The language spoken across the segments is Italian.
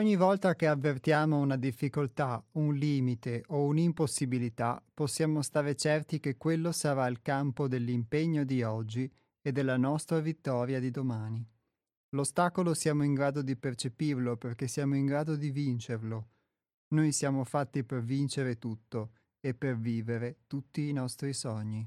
Ogni volta che avvertiamo una difficoltà, un limite o un'impossibilità, possiamo stare certi che quello sarà il campo dell'impegno di oggi e della nostra vittoria di domani. L'ostacolo siamo in grado di percepirlo perché siamo in grado di vincerlo. Noi siamo fatti per vincere tutto e per vivere tutti i nostri sogni.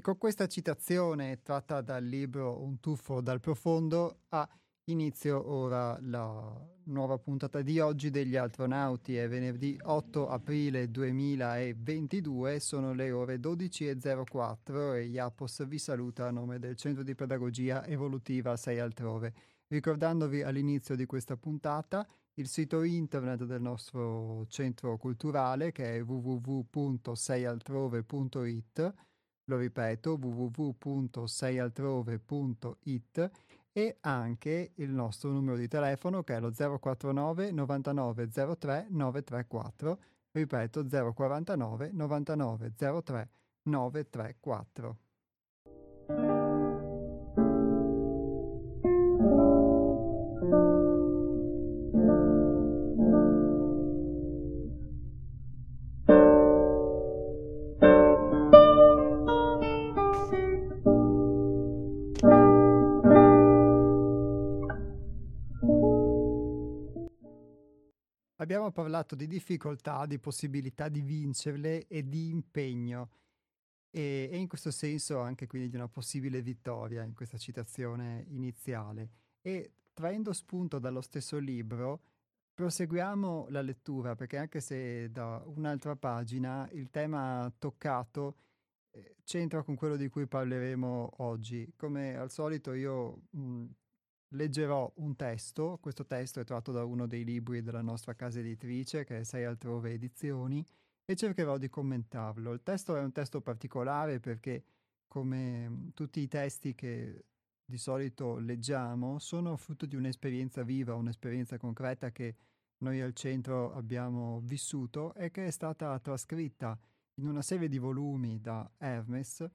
E con questa citazione tratta dal libro Un tuffo dal profondo ha inizio ora la nuova puntata di oggi degli astronauti. È venerdì 8 aprile 2022, sono le ore 12.04 e Iapos vi saluta a nome del Centro di Pedagogia Evolutiva 6 altrove. Ricordandovi all'inizio di questa puntata il sito internet del nostro centro culturale che è www.seialtrove.it lo ripeto, www.seialtrove.it e anche il nostro numero di telefono che è lo 049 99 03 934, ripeto 049 99 03 934. Abbiamo parlato di difficoltà, di possibilità di vincerle e di impegno e, e, in questo senso anche quindi di una possibile vittoria in questa citazione iniziale. E traendo spunto dallo stesso libro, proseguiamo la lettura perché anche se da un'altra pagina il tema toccato eh, c'entra con quello di cui parleremo oggi. Come al solito io mh, leggerò un testo, questo testo è tratto da uno dei libri della nostra casa editrice che è Sei altrove edizioni e cercherò di commentarlo. Il testo è un testo particolare perché come mm, tutti i testi che di solito leggiamo sono frutto di un'esperienza viva, un'esperienza concreta che noi al centro abbiamo vissuto e che è stata trascritta in una serie di volumi da Hermes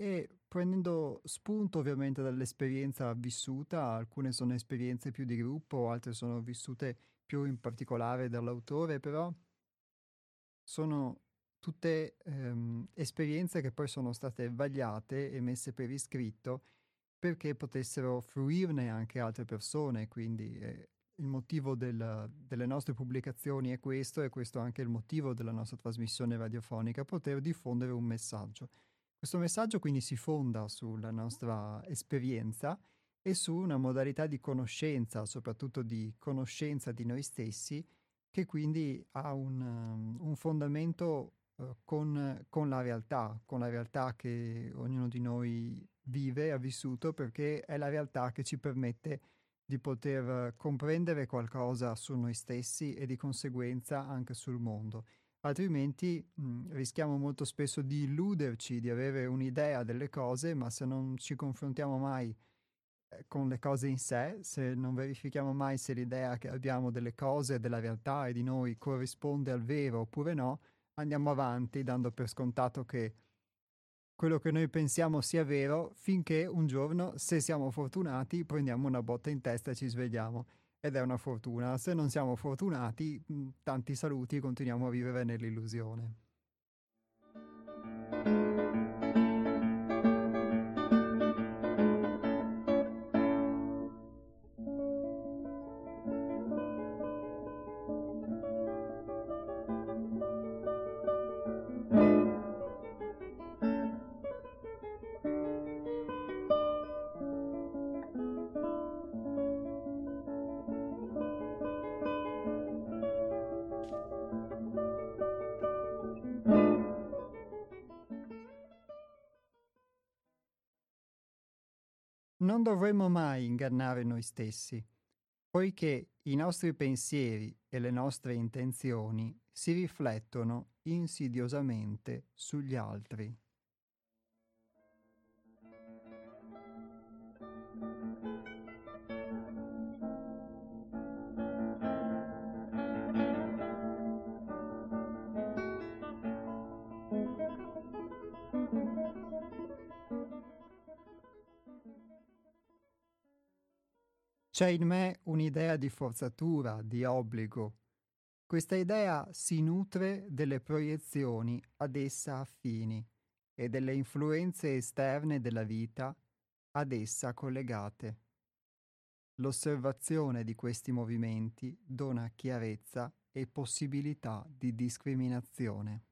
e prendendo spunto ovviamente dall'esperienza vissuta, alcune sono esperienze più di gruppo, altre sono vissute più in particolare dall'autore, però sono tutte ehm, esperienze che poi sono state vagliate e messe per iscritto perché potessero fruirne anche altre persone, quindi eh, il motivo del, delle nostre pubblicazioni è questo e questo è anche il motivo della nostra trasmissione radiofonica, poter diffondere un messaggio. Questo messaggio quindi si fonda sulla nostra esperienza e su una modalità di conoscenza, soprattutto di conoscenza di noi stessi, che quindi ha un, um, un fondamento uh, con, con, la realtà, con la realtà che ognuno di noi vive, ha vissuto, perché è la realtà che ci permette di poter comprendere qualcosa su noi stessi e di conseguenza anche sul mondo altrimenti mh, mhmm, rischiamo molto spesso di illuderci, di avere un'idea delle cose, ma se non ci confrontiamo mai eh, con le cose in sé, se non verifichiamo mai se l'idea che abbiamo delle cose, della realtà e di noi corrisponde al vero oppure no, andiamo avanti dando per scontato che quello che noi pensiamo sia vero finché un giorno, se siamo fortunati, prendiamo una botta in testa e ci svegliamo ed è una fortuna. Se non siamo fortunati, tanti saluti, continuiamo a vivere nell'illusione. Non dovremmo mai ingannare noi stessi, poiché i nostri pensieri e le nostre intenzioni si riflettono insidiosamente sugli altri. C'è in me un'idea di forzatura, di obbligo. Questa idea si nutre delle proiezioni ad essa affini e delle influenze esterne della vita ad essa collegate. L'osservazione di questi movimenti dona chiarezza e possibilità di discriminazione.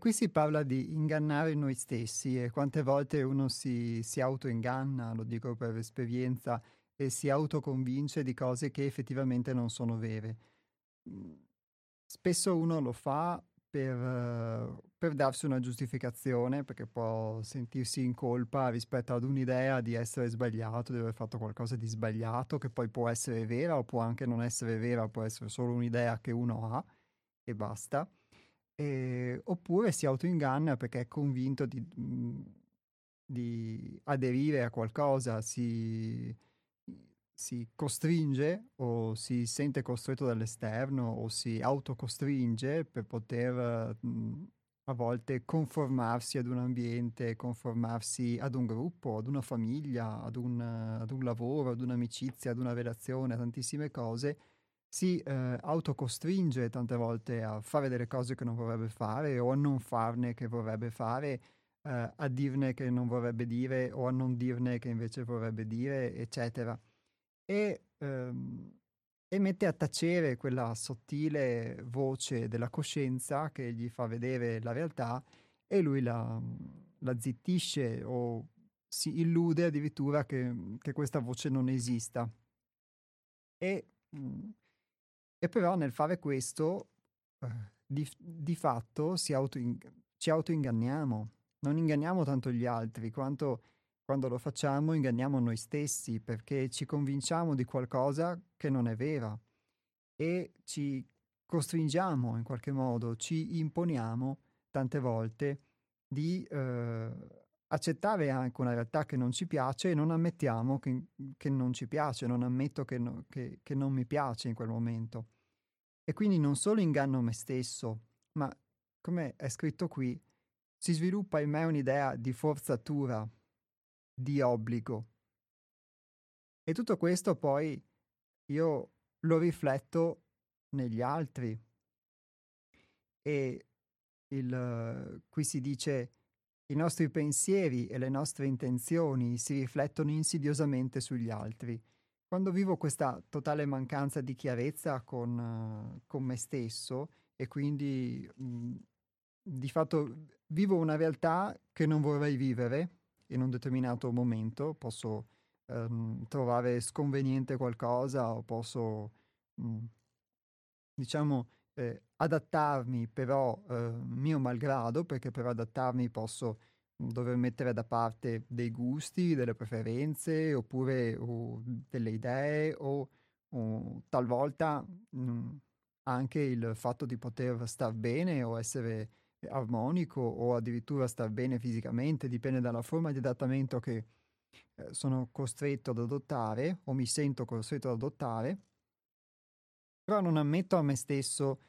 Qui si parla di ingannare noi stessi e quante volte uno si, si autoinganna, lo dico per esperienza, e si autoconvince di cose che effettivamente non sono vere. Mhmm, spesso uno lo fa per, per, darsi una giustificazione, perché può sentirsi in colpa rispetto ad un'idea di essere sbagliato, di aver fatto qualcosa di sbagliato, che poi può essere vera o può anche non essere vera, può essere solo un'idea che uno ha e basta eh, oppure si autoinganna perché è convinto di, mhmm, di aderire a qualcosa, si, si, costringe o si sente costretto dall'esterno o si autocostringe per poter mh, mhmm, a volte conformarsi ad un ambiente, conformarsi ad un gruppo, ad una famiglia, ad un, ad un lavoro, ad un'amicizia, ad una relazione, a tantissime cose si eh, autocostringe tante volte a fare delle cose che non vorrebbe fare o a non farne che vorrebbe fare, eh, a dirne che non vorrebbe dire o a non dirne che invece vorrebbe dire, eccetera. E, ehm, e mette a tacere quella sottile voce della coscienza che gli fa vedere la realtà e lui la, la zittisce o si illude addirittura che, che questa voce non esista. E mh, mm, e però nel fare questo, eh, di, di, fatto auto ci autoinganniamo. Non inganniamo tanto gli altri quanto quando lo facciamo inganniamo noi stessi perché ci convinciamo di qualcosa che non è vera e ci costringiamo in qualche modo, ci imponiamo tante volte di eh, accettare anche una realtà che non ci piace e non ammettiamo che, che non ci piace, non ammetto che, no, che, che non mi piace in quel momento. E quindi non solo inganno me stesso, ma come è scritto qui, si sviluppa in me un'idea di forzatura, di obbligo. E tutto questo poi io lo rifletto negli altri. E il, qui si dice i nostri pensieri e le nostre intenzioni si riflettono insidiosamente sugli altri. Quando vivo questa totale mancanza di chiarezza con, con me stesso e quindi mh, di fatto vivo una realtà che non vorrei vivere in un determinato momento, posso ehm, trovare sconveniente qualcosa o posso, mh, diciamo, eh, adattarmi però eh, mio malgrado, perché per adattarmi posso dover mettere da parte dei gusti, delle preferenze oppure o delle idee o, o talvolta mh, anche il fatto di poter star bene o essere armonico o addirittura star bene fisicamente, dipende dalla forma di adattamento che eh, sono costretto ad adottare o mi sento costretto ad adottare, però non ammetto a me stesso,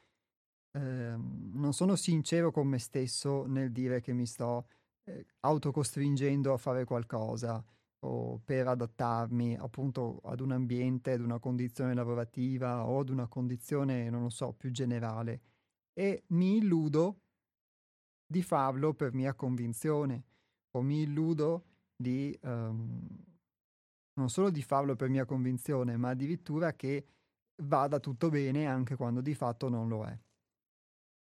eh, non sono sincero con me stesso nel dire che mi sto eh, autocostringendo a fare qualcosa o per adattarmi appunto ad un ambiente, ad una condizione lavorativa o ad una condizione, non lo so, più generale. E mi illudo di farlo per mia convinzione o mi illudo di um, non solo di farlo per mia convinzione, ma addirittura che vada tutto bene anche quando di fatto non lo è.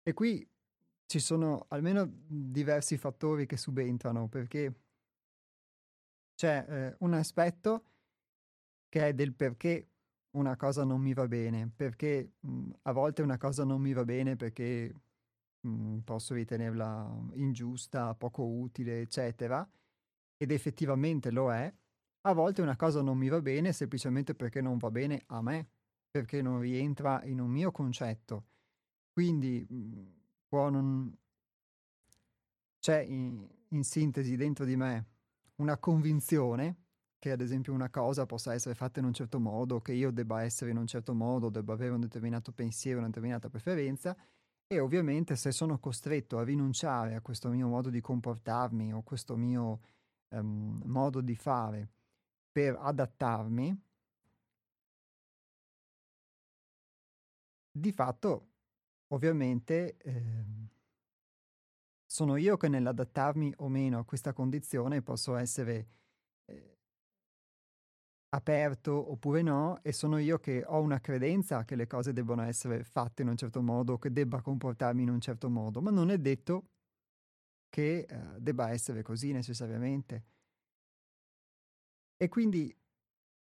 E qui ci sono almeno diversi fattori che subentrano, perché c'è eh, un aspetto che è del perché una cosa non mi va bene, perché mh, a volte una cosa non mi va bene perché mh, posso ritenerla ingiusta, poco utile, eccetera, ed effettivamente lo è. A volte una cosa non mi va bene semplicemente perché non va bene a me, perché non rientra in un mio concetto. Quindi mh, può non... c'è in, in sintesi dentro di me una convinzione che ad esempio una cosa possa essere fatta in un certo modo, che io debba essere in un certo modo, debba avere un determinato pensiero, una determinata preferenza, e ovviamente se sono costretto a rinunciare a questo mio modo di comportarmi o questo mio um, modo di fare per adattarmi, di fatto ovviamente eh, sono io che nell'adattarmi o meno a questa condizione posso essere eh, aperto oppure no e sono io che ho una credenza che le cose debbano essere fatte in un certo modo, che debba comportarmi in un certo modo, ma non è detto che eh, debba essere così necessariamente. E quindi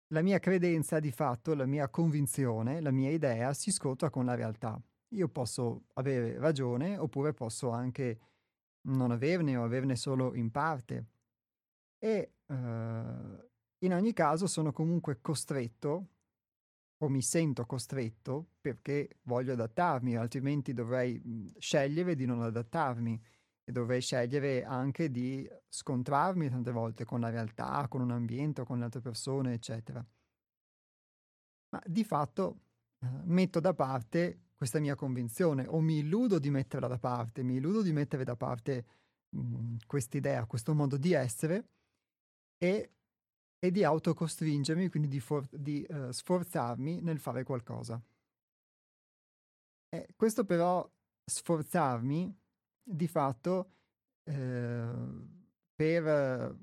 la mia credenza di fatto, la mia convinzione, la mia idea si scontra con la realtà. Io posso avere ragione oppure posso anche non averne o averne solo in parte. E uh, in ogni caso sono comunque costretto o mi sento costretto perché voglio adattarmi, altrimenti dovrei mhmm, scegliere di non adattarmi e dovrei scegliere anche di scontrarmi tante volte con la realtà, con un ambiente con le altre persone, eccetera. Ma di fatto eh, metto da parte questa mia convinzione o mi illudo di metterla da parte, mi illudo di mettere da parte mhmm, quest'idea, questo modo di essere e e di autocostringermi, quindi di, for- di uh, sforzarmi nel fare qualcosa. E questo però sforzarmi di fatto eh, per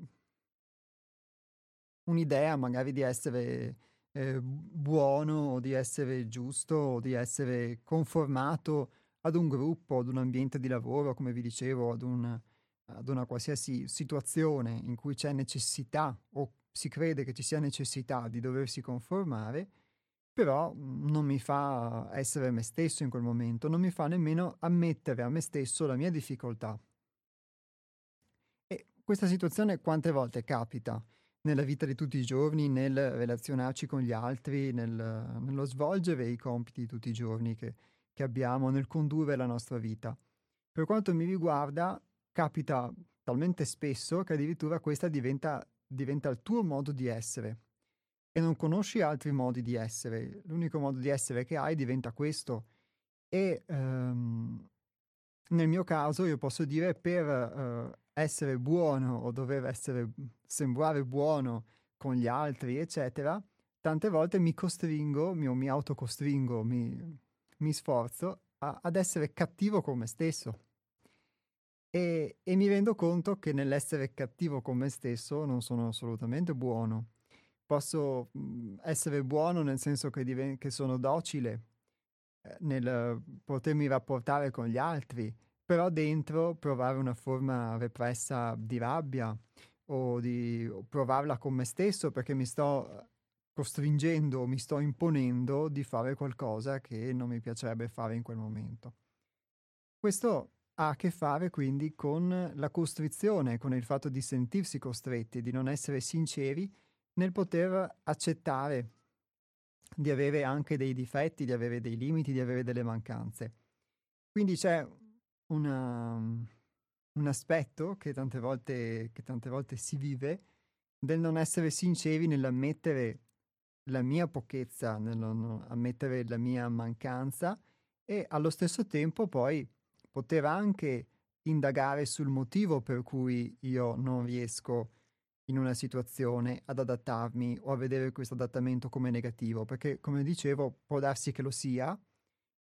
un'idea magari di essere eh, buono o di essere giusto o di essere conformato ad un gruppo, ad un ambiente di lavoro, come vi dicevo, ad, un, ad una qualsiasi situazione in cui c'è necessità o si crede che ci sia necessità di doversi conformare, però mhmm, non mi fa essere me stesso in quel momento, non mi fa nemmeno ammettere a me stesso la mia difficoltà. E questa situazione quante volte capita nella vita di tutti i giorni, nel relazionarci con gli altri, nel, nello svolgere i compiti di tutti i giorni che, che abbiamo, nel condurre la nostra vita. Per quanto mi riguarda, capita talmente spesso che addirittura questa diventa diventa il tuo modo di essere e non conosci altri modi di essere. L'unico modo di essere che hai diventa questo. E um, nel mio caso io posso dire per uh, essere buono o dover essere, sembrare buono con gli altri, eccetera, tante volte mi costringo, mi, mi autocostringo, mi, mi sforzo a, ad essere cattivo con me stesso. E, e, mi rendo conto che nell'essere cattivo con me stesso non sono assolutamente buono. Posso mhmm, essere buono nel senso che, diven- che sono docile eh, nel potermi rapportare con gli altri, però dentro provare una forma repressa di rabbia o di provarla con me stesso perché mi sto costringendo, mi sto imponendo di fare qualcosa che non mi piacerebbe fare in quel momento. Questo ha a che fare quindi con la costrizione, con il fatto di sentirsi costretti, di non essere sinceri nel poter accettare di avere anche dei difetti, di avere dei limiti, di avere delle mancanze. Quindi c'è una, un aspetto che tante, volte, che tante volte si vive del non essere sinceri nell'ammettere la mia pochezza, nell'ammettere la mia mancanza e allo stesso tempo poi poter anche indagare sul motivo per cui io non riesco in una situazione ad adattarmi o a vedere questo adattamento come negativo, perché come dicevo può darsi che lo sia,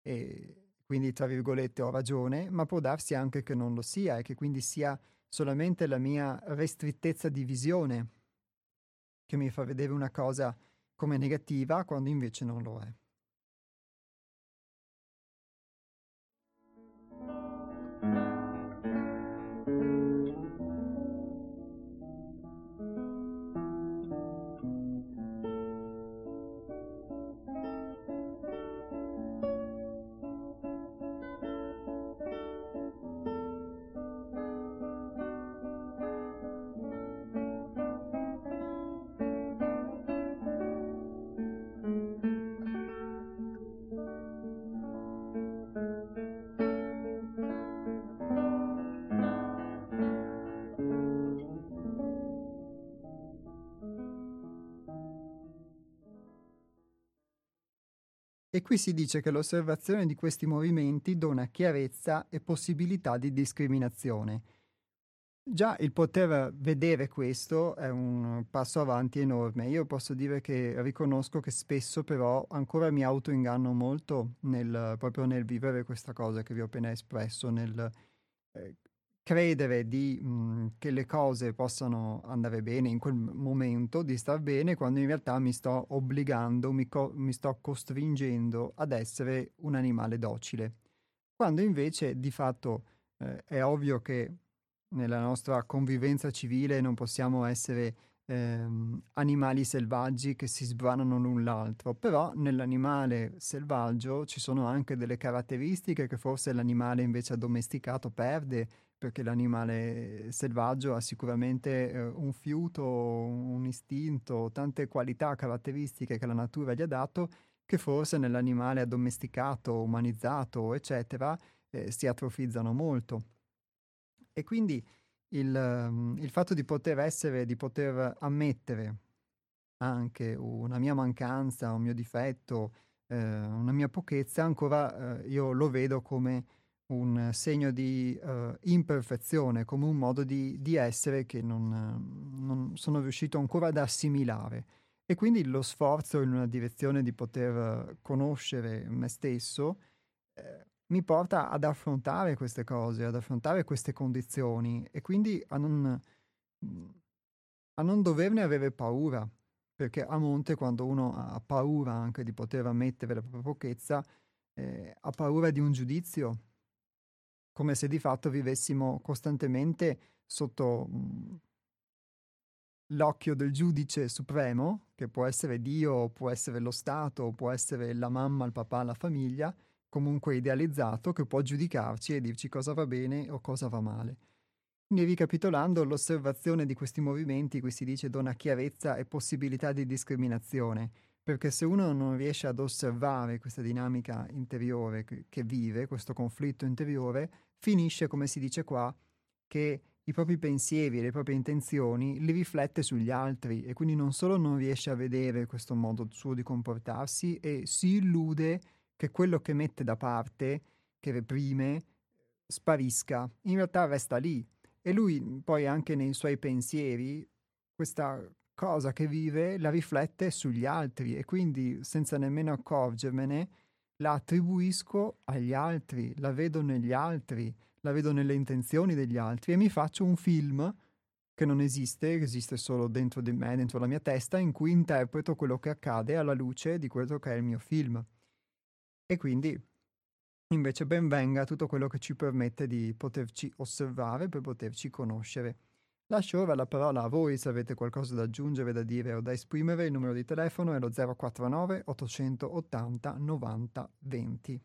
e quindi tra virgolette ho ragione, ma può darsi anche che non lo sia e che quindi sia solamente la mia restrittezza di visione che mi fa vedere una cosa come negativa quando invece non lo è. E qui si dice che l'osservazione di questi movimenti dona chiarezza e possibilità di discriminazione. Già il poter vedere questo è un passo avanti enorme. Io posso dire che riconosco che spesso però ancora mi autoinganno molto nel, proprio nel vivere questa cosa che vi ho appena espresso, nel eh, credere di, mh, mhmm, che le cose possano andare bene in quel momento, di star bene, quando in realtà mi sto obbligando, mi, co- mi sto costringendo ad essere un animale docile. Quando invece di fatto eh, è ovvio che nella nostra convivenza civile non possiamo essere ehm, animali selvaggi che si sbranano l'un l'altro, però nell'animale selvaggio ci sono anche delle caratteristiche che forse l'animale invece addomesticato perde perché l'animale selvaggio ha sicuramente eh, un fiuto, un istinto, tante qualità, caratteristiche che la natura gli ha dato che forse nell'animale addomesticato, umanizzato, eccetera, eh, si atrofizzano molto. E quindi il, um, il, fatto di poter essere, di poter ammettere anche una mia mancanza, un mio difetto, eh, una mia pochezza, ancora eh, io lo vedo come un segno di uh, imperfezione, come un modo di, di essere che non, non, sono riuscito ancora ad assimilare. E quindi lo sforzo in una direzione di poter conoscere me stesso eh, mi porta ad affrontare queste cose, ad affrontare queste condizioni e quindi a non, a non doverne avere paura, perché a monte quando uno ha paura anche di poter ammettere la propria pochezza, eh, ha paura di un giudizio, come se di fatto vivessimo costantemente sotto mm, l'occhio del giudice supremo, che può essere Dio, può essere lo Stato, può essere la mamma, il papà, la famiglia, comunque idealizzato, che può giudicarci e dirci cosa va bene o cosa va male. Quindi ricapitolando, l'osservazione di questi movimenti, qui si dice, dona chiarezza e possibilità di discriminazione perché se uno non riesce ad osservare questa dinamica interiore che, vive, questo conflitto interiore, finisce, come si dice qua, che i propri pensieri e le proprie intenzioni li riflette sugli altri e quindi non solo non riesce a vedere questo modo suo di comportarsi e si illude che quello che mette da parte, che reprime, sparisca. In realtà resta lì e lui poi anche nei suoi pensieri questa cosa che vive la riflette sugli altri e quindi senza nemmeno accorgermene la attribuisco agli altri, la vedo negli altri, la vedo nelle intenzioni degli altri e mi faccio un film che non esiste, che esiste solo dentro di me, dentro la mia testa, in cui interpreto quello che accade alla luce di quello che è il mio film. E quindi invece ben venga tutto quello che ci permette di poterci osservare per poterci conoscere. Lascio ora la parola a voi se avete qualcosa da aggiungere, da dire o da esprimere. Il numero di telefono è lo 049 880 90 20.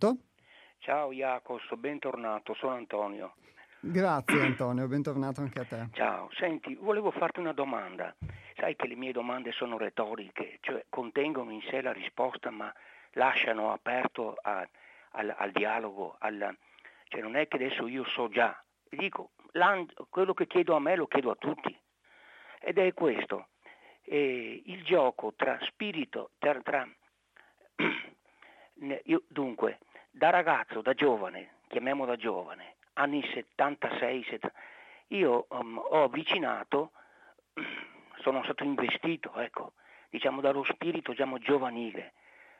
Pronto? Ciao Jacos, bentornato, sono Antonio. Grazie Antonio, bentornato anche a te. Ciao, senti, volevo farti una domanda. Sai che le mie domande sono retoriche, cioè contengono in sé la risposta ma lasciano aperto a, al, al, dialogo, al, cioè non è che adesso io so già, dico, quello che chiedo a me lo chiedo a tutti. Ed è questo, eh, il gioco tra spirito, tra, tra io, dunque, da ragazzo, da giovane, chiamiamolo da giovane, anni 76, 70, io um, ho avvicinato, sono stato investito, ecco, diciamo dallo spirito diciamo, giovanile,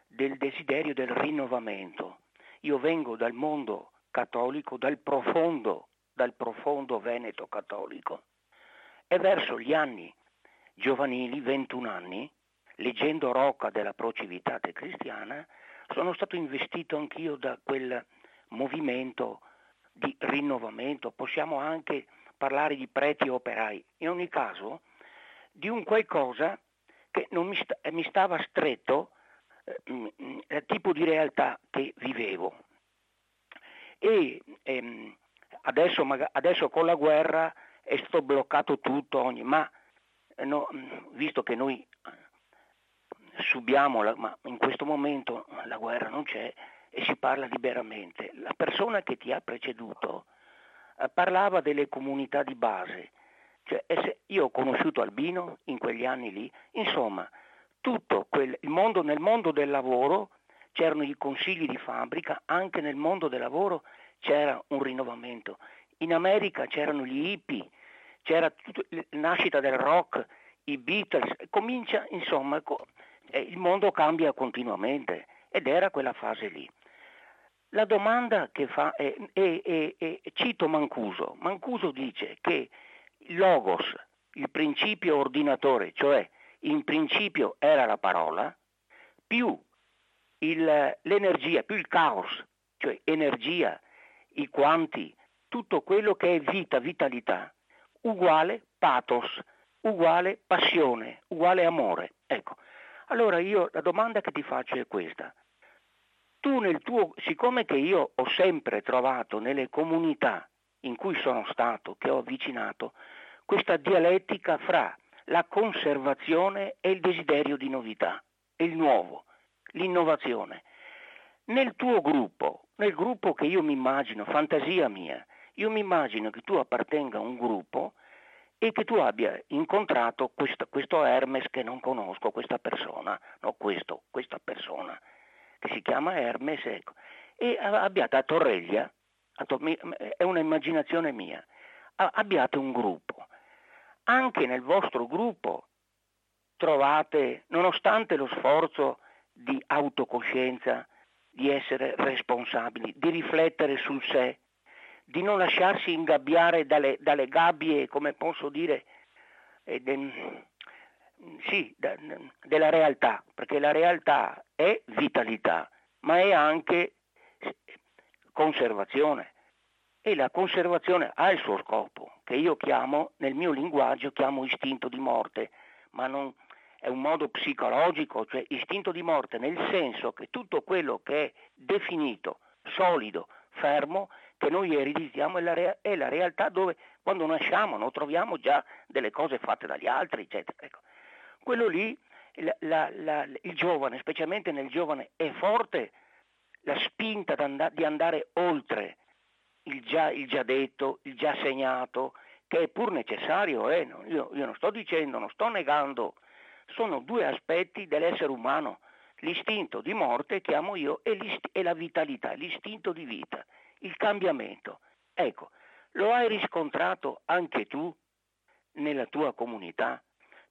del desiderio del rinnovamento. Io vengo dal mondo cattolico, dal profondo, dal profondo Veneto cattolico. E verso gli anni giovanili, 21 anni, leggendo Rocca della Procivitate Cristiana, sono stato investito anch'io da quel movimento di rinnovamento, possiamo anche parlare di preti operai, in ogni caso di un qualcosa che mi, sta, mi, stava stretto eh, il tipo di realtà che vivevo. E ehm, adesso, adesso, con la guerra è stato bloccato tutto, ogni, ma no, visto che noi subiamo, la, ma in questo momento la guerra non c'è e si parla liberamente. La persona che ti ha preceduto eh, parlava delle comunità di base, cioè, io ho conosciuto Albino in quegli anni lì, insomma, tutto quel, mondo, nel mondo del lavoro c'erano i consigli di fabbrica, anche nel mondo del lavoro c'era un rinnovamento. In America c'erano gli hippie, c'era la nascita del rock, i Beatles, comincia insomma, il mondo cambia continuamente ed era quella fase lì. La domanda che fa è, è, è, cito Mancuso, Mancuso dice che logos, il principio ordinatore, cioè in principio era la parola, più il, l'energia, più il caos, cioè energia, i quanti, tutto quello che è vita, vitalità, uguale pathos, uguale passione, uguale amore. Ecco, allora io la domanda che ti faccio è questa. Tu nel tuo, siccome che io ho sempre trovato nelle comunità in cui sono stato, che ho avvicinato, questa dialettica fra la conservazione e il desiderio di novità, il nuovo, l'innovazione. Nel tuo gruppo, nel gruppo che io mi immagino, fantasia mia, io mi immagino che tu appartenga a un gruppo e che tu abbia incontrato questo, questo Hermes che non conosco, questa persona, no questo, questa persona che si chiama Hermes, ecco, e abbiate a Torreglia, è un'immaginazione mia, abbiate un gruppo. Anche nel vostro gruppo trovate, nonostante lo sforzo di autocoscienza, di essere responsabili, di riflettere sul sé, di non lasciarsi ingabbiare dalle, dalle gabbie, come posso dire, eh, de, sì, da, della realtà, perché la realtà è vitalità, ma è anche conservazione. E la conservazione ha il suo scopo, che io chiamo, nel mio linguaggio, chiamo istinto di morte, ma non è un modo psicologico, cioè istinto di morte, nel senso che tutto quello che è definito, solido, fermo, che noi ereditiamo è la, rea- è la realtà dove quando nasciamo non troviamo già delle cose fatte dagli altri, eccetera. Ecco. Quello lì, la, la, il giovane, specialmente nel giovane, è forte la spinta di andare oltre il già, il già, detto, il già segnato, che è pur necessario, eh? io, io non sto dicendo, non sto negando, sono due aspetti dell'essere umano, l'istinto di morte, chiamo io, e, e la vitalità, l'istinto di vita il cambiamento. Ecco, lo hai riscontrato anche tu nella tua comunità?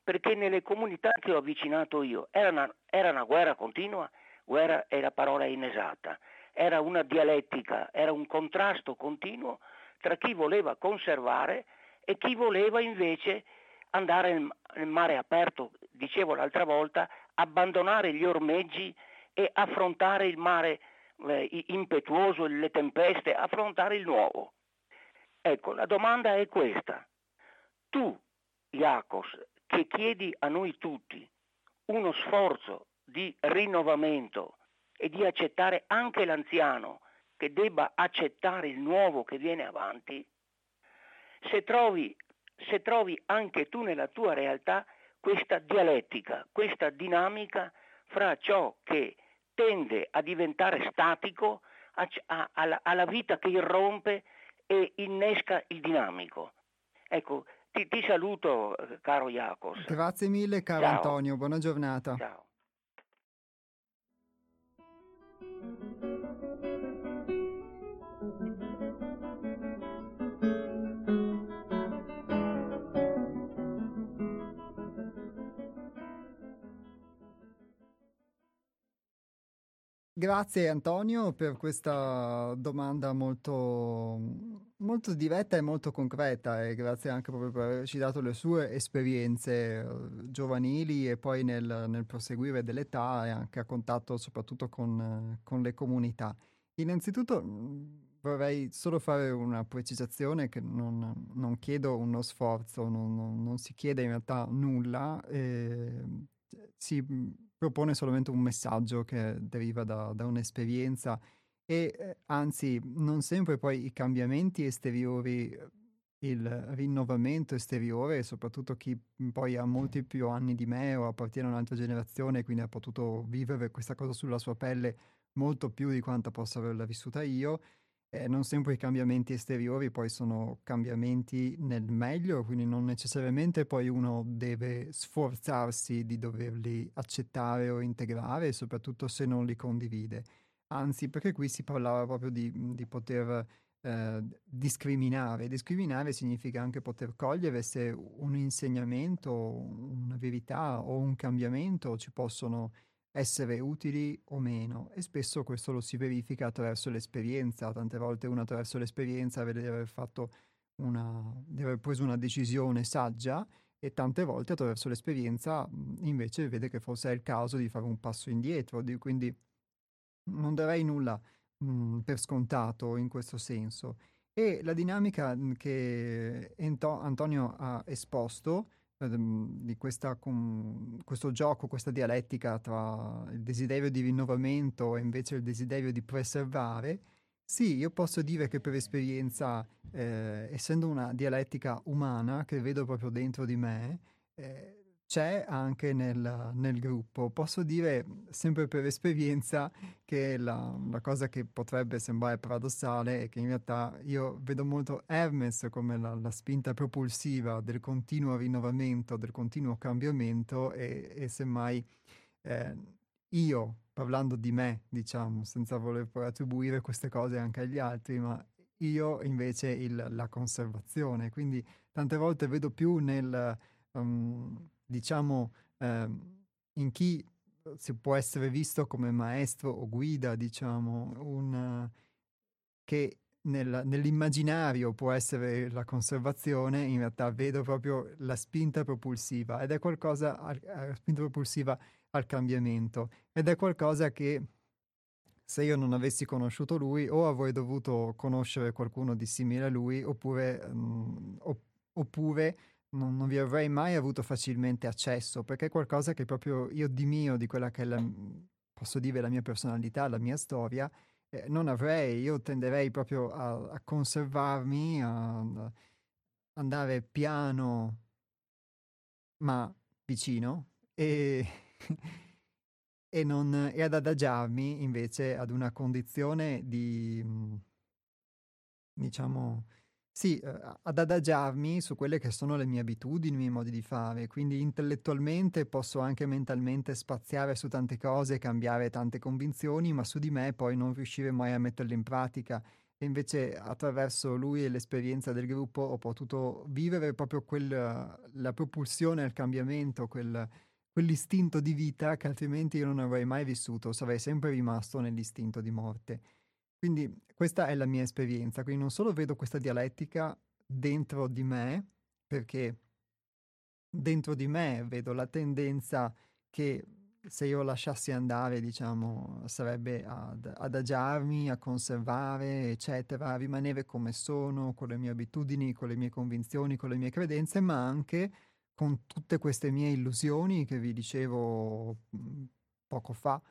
Perché nelle comunità che ho avvicinato io era una, era una guerra continua, guerra è la parola inesatta, era una dialettica, era un contrasto continuo tra chi voleva conservare e chi voleva invece andare nel mare aperto, dicevo l'altra volta, abbandonare gli ormeggi e affrontare il mare eh, impetuoso, le tempeste, affrontare il nuovo. Ecco, la domanda è questa. Tu, Iacos, che chiedi a noi tutti uno sforzo di rinnovamento e di accettare anche l'anziano che debba accettare il nuovo che viene avanti, se trovi, se trovi anche tu nella tua realtà questa dialettica, questa dinamica fra ciò che tende a diventare statico, a, a, alla, alla, vita che irrompe e innesca il dinamico. Ecco, ti, ti saluto caro Iacos. Grazie mille caro Ciao. Antonio, buona giornata. Ciao. Grazie Antonio per questa domanda molto, molto diretta e molto concreta e grazie anche proprio per averci dato le sue esperienze eh, giovanili e poi nel, nel proseguire dell'età e anche a contatto soprattutto con, con le comunità. Innanzitutto vorrei solo fare una precisazione che non, non chiedo uno sforzo, non, non, non, si chiede in realtà nulla, eh, si propone solamente un messaggio che deriva da, da un'esperienza e eh, anzi non sempre poi i cambiamenti esteriori il rinnovamento esteriore, soprattutto chi poi ha molti più anni di me o appartiene a un'altra generazione, quindi ha potuto vivere questa cosa sulla sua pelle molto più di quanto possa averla vissuta io. Eh, non sempre i cambiamenti esteriori poi sono cambiamenti nel meglio, quindi non necessariamente poi uno deve sforzarsi di doverli accettare o integrare, soprattutto se non li condivide. Anzi, perché qui si parlava proprio di, di poter eh, discriminare. Discriminare significa anche poter cogliere se un insegnamento, una verità o un cambiamento ci possono essere utili o meno e spesso questo lo si verifica attraverso l'esperienza, tante volte uno attraverso l'esperienza vede di aver fatto una, di aver preso una decisione saggia e tante volte attraverso l'esperienza invece vede che forse è il caso di fare un passo indietro, di, quindi non darei nulla mh, per scontato in questo senso. E la dinamica che Antonio ha esposto di questa, questo gioco, questa dialettica tra il desiderio di rinnovamento e invece il desiderio di preservare, sì, io posso dire che per esperienza, eh, essendo una dialettica umana che vedo proprio dentro di me, eh, c'è anche nel, nel, gruppo. Posso dire, sempre per esperienza, che la, la, cosa che potrebbe sembrare paradossale è che in realtà io vedo molto Hermes come la, la spinta propulsiva del continuo rinnovamento, del continuo cambiamento e, e semmai eh, io, parlando di me, diciamo, senza voler poi attribuire queste cose anche agli altri, ma io invece il, la conservazione. Quindi tante volte vedo più nel... Um, diciamo, eh, in chi si può essere visto come maestro o guida, diciamo, un, che nel, nell'immaginario può essere la conservazione, in realtà vedo proprio la spinta propulsiva ed è qualcosa, la spinta propulsiva al cambiamento ed è qualcosa che se io non avessi conosciuto lui o avrei dovuto conoscere qualcuno di simile a lui oppure, mh, oppure non, non, vi avrei mai avuto facilmente accesso, perché è qualcosa che proprio io di mio, di quella che è la, posso dire la mia personalità, la mia storia, eh, non avrei, io tenderei proprio a, a conservarmi, a, a, andare piano ma vicino e, e, non, e ad adagiarmi invece ad una condizione di, diciamo, sì, eh, ad adagiarmi su quelle che sono le mie abitudini, i miei modi di fare, quindi intellettualmente posso anche mentalmente spaziare su tante cose, cambiare tante convinzioni, ma su di me poi non riuscire mai a metterle in pratica. E invece attraverso lui e l'esperienza del gruppo ho potuto vivere proprio quel, la propulsione al cambiamento, quel, quell'istinto di vita che altrimenti io non avrei mai vissuto, sarei sempre rimasto nell'istinto di morte. Quindi questa è la mia esperienza, quindi non solo vedo questa dialettica dentro di me, perché dentro di me vedo la tendenza che se io lasciassi andare, diciamo, sarebbe ad adagiarmi, a conservare, eccetera, a rimanere come sono, con le mie abitudini, con le mie convinzioni, con le mie credenze, ma anche con tutte queste mie illusioni che vi dicevo mhmm, poco fa.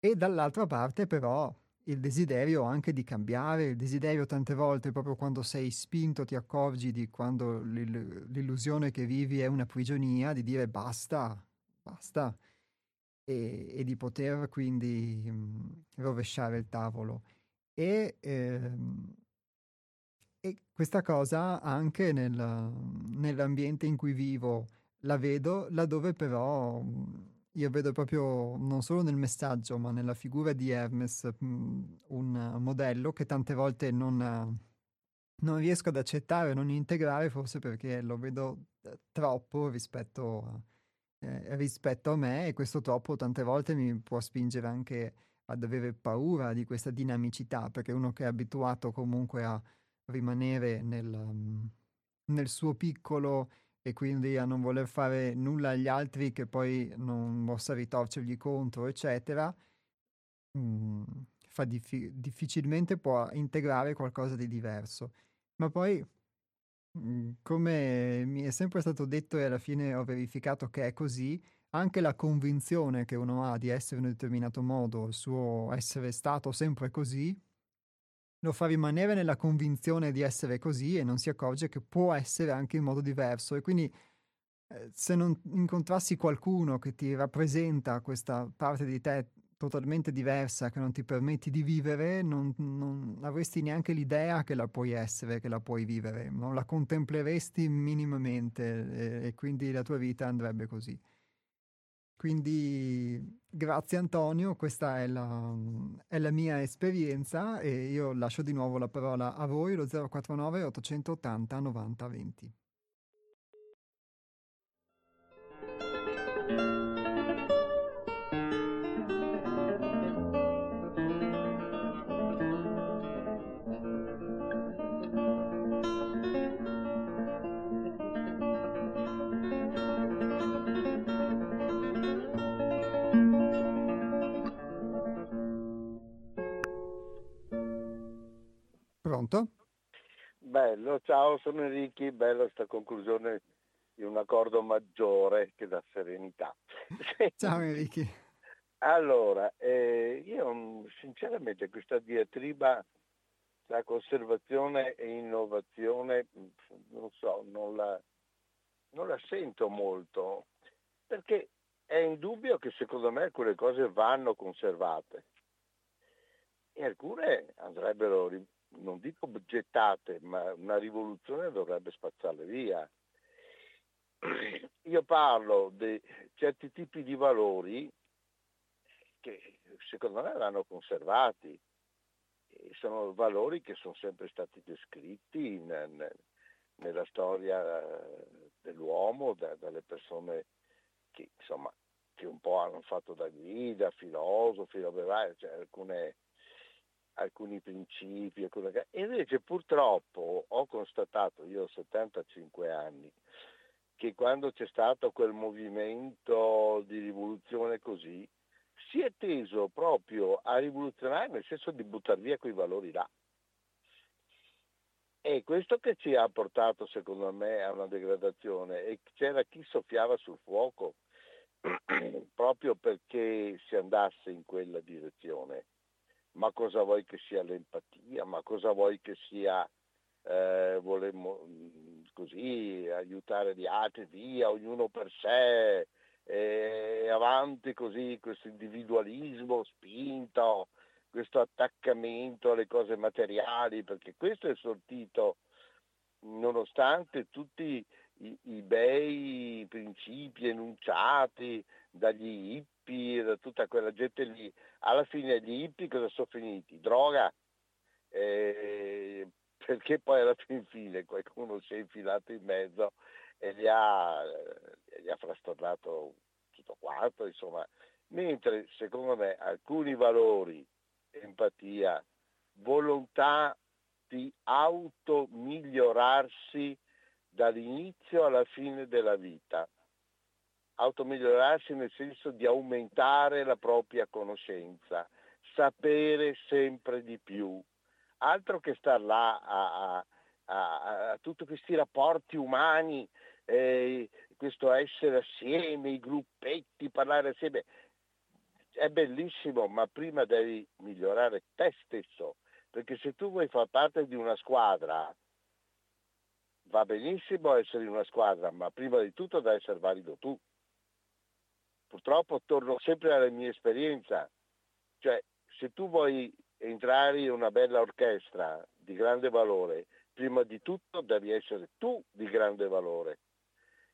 E dall'altra parte però il desiderio anche di cambiare, il desiderio tante volte proprio quando sei spinto ti accorgi di quando l'ill- l'illusione che vivi è una prigionia, di dire basta, basta e, e di poter quindi mh, mm, rovesciare il tavolo. E, ehm, e questa cosa anche nel, nell'ambiente in cui vivo la vedo laddove però... Mh, io vedo proprio, non solo nel messaggio, ma nella figura di Hermes, mh, un modello che tante volte non, non, riesco ad accettare, non integrare, forse perché lo vedo eh, troppo rispetto, eh, rispetto a me e questo troppo tante volte mi può spingere anche ad avere paura di questa dinamicità, perché uno che è abituato comunque a rimanere nel, nel suo piccolo e quindi a non voler fare nulla agli altri che poi non possa ritorcergli contro, eccetera, mh, mm, dif- difficilmente può integrare qualcosa di diverso. Ma poi, mh, mm, come mi è sempre stato detto e alla fine ho verificato che è così, anche la convinzione che uno ha di essere in un determinato modo, il suo essere stato sempre così, lo fa rimanere nella convinzione di essere così e non si accorge che può essere anche in modo diverso. E quindi eh, se non incontrassi qualcuno che ti rappresenta questa parte di te totalmente diversa, che non ti permetti di vivere, non, non avresti neanche l'idea che la puoi essere, che la puoi vivere, non la contempleresti minimamente e, e quindi la tua vita andrebbe così. Quindi grazie Antonio, questa è la, è la, mia esperienza e io lascio di nuovo la parola a voi, lo 049 880 90 20. Pronto? Bello, ciao, sono Enrico, bella questa conclusione di un accordo maggiore che dà serenità. Ciao Enrico. Allora, eh, io sinceramente questa diatriba tra conservazione e innovazione, non so, non la, non la sento molto, perché è indubbio che secondo me alcune cose vanno conservate e alcune andrebbero non dico gettate, ma una rivoluzione dovrebbe spazzarle via. Io parlo di certi tipi di valori che secondo me vanno conservati. sono valori che sono sempre stati descritti nella storia dell'uomo da, dalle persone che, insomma, che un po' hanno fatto da guida, filosofi, cioè alcune alcuni principi, alcune... e invece purtroppo ho constatato, io ho 75 anni, che quando c'è stato quel movimento di rivoluzione così, si è teso proprio a rivoluzionare nel senso di buttare via quei valori là. E questo che ci ha portato secondo me a una degradazione e c'era chi soffiava sul fuoco proprio perché si andasse in quella direzione ma cosa vuoi che sia l'empatia, ma cosa vuoi che sia eh, volemmo, mm, così aiutare gli altri, via, ognuno per sé, e avanti così questo individualismo spinto, questo attaccamento alle cose materiali, perché questo è sortito. Nonostante tutti i, i bei principi enunciati dagli hippie, da tutta quella gente lì, alla fine gli hippie cosa sono finiti? Droga, eh, perché poi alla fin fine qualcuno si è infilato in mezzo e gli ha, gli ha frastornato tutto quanto, insomma, mentre secondo me alcuni valori, empatia, volontà di automigliorarsi dall'inizio alla fine della vita, automigliorarsi nel senso di aumentare la propria conoscenza, sapere sempre di più, altro che star là a, a, a, a tutti questi rapporti umani, eh, questo essere assieme, i gruppetti, parlare assieme. È bellissimo, ma prima devi migliorare te stesso, perché se tu vuoi far parte di una squadra, va benissimo essere in una squadra, ma prima di tutto devi essere valido tu. Purtroppo torno sempre alla mia esperienza, cioè se tu vuoi entrare in una bella orchestra di grande valore, prima di tutto devi essere tu di grande valore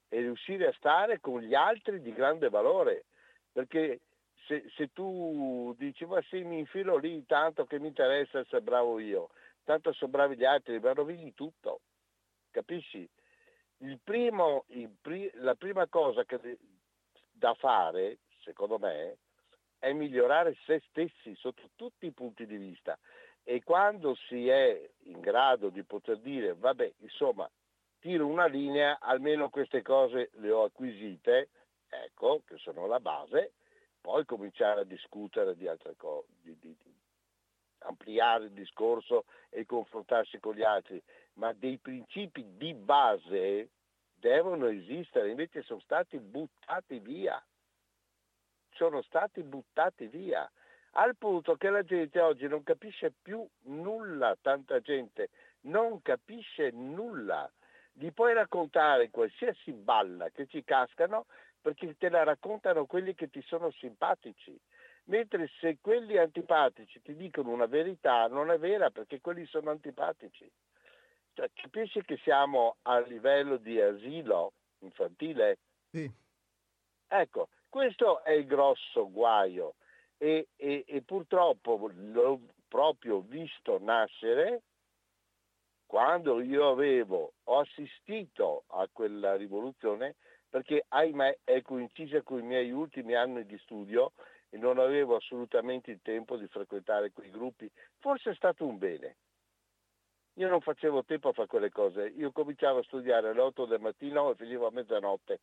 e riuscire a stare con gli altri di grande valore, perché se, se tu dici ma sì mi infilo lì tanto che mi interessa essere bravo io, tanto sono bravi gli altri, ma rovini tutto, capisci? Il primo, il pri, la prima cosa che da fare, secondo me, è migliorare se stessi sotto tutti i punti di vista. E quando si è in grado di poter dire, vabbè, insomma, tiro una linea, almeno queste cose le ho acquisite, ecco, che sono la base, poi cominciare a discutere di altre cose, di, di, di ampliare il discorso e confrontarsi con gli altri, ma dei principi di base devono esistere, invece sono stati buttati via. sono stati buttati via, al punto che la gente oggi non capisce più nulla, tanta gente non capisce nulla. Gli puoi raccontare qualsiasi balla che ci cascano perché te la raccontano quelli che ti sono simpatici. Mentre se quelli antipatici ti dicono una verità, non è vera perché quelli sono antipatici. Cioè, capisci che siamo a livello di asilo infantile? Sì. Ecco, questo è il grosso guaio e, e, e purtroppo l'ho proprio visto nascere quando io avevo, ho assistito a quella rivoluzione perché ahimè è coincisa con i miei ultimi anni di studio e non avevo assolutamente il tempo di frequentare quei gruppi. Forse è stato un bene. Io non facevo tempo a fare quelle cose. Io cominciavo a studiare alle 8 del mattino e finivo a mezzanotte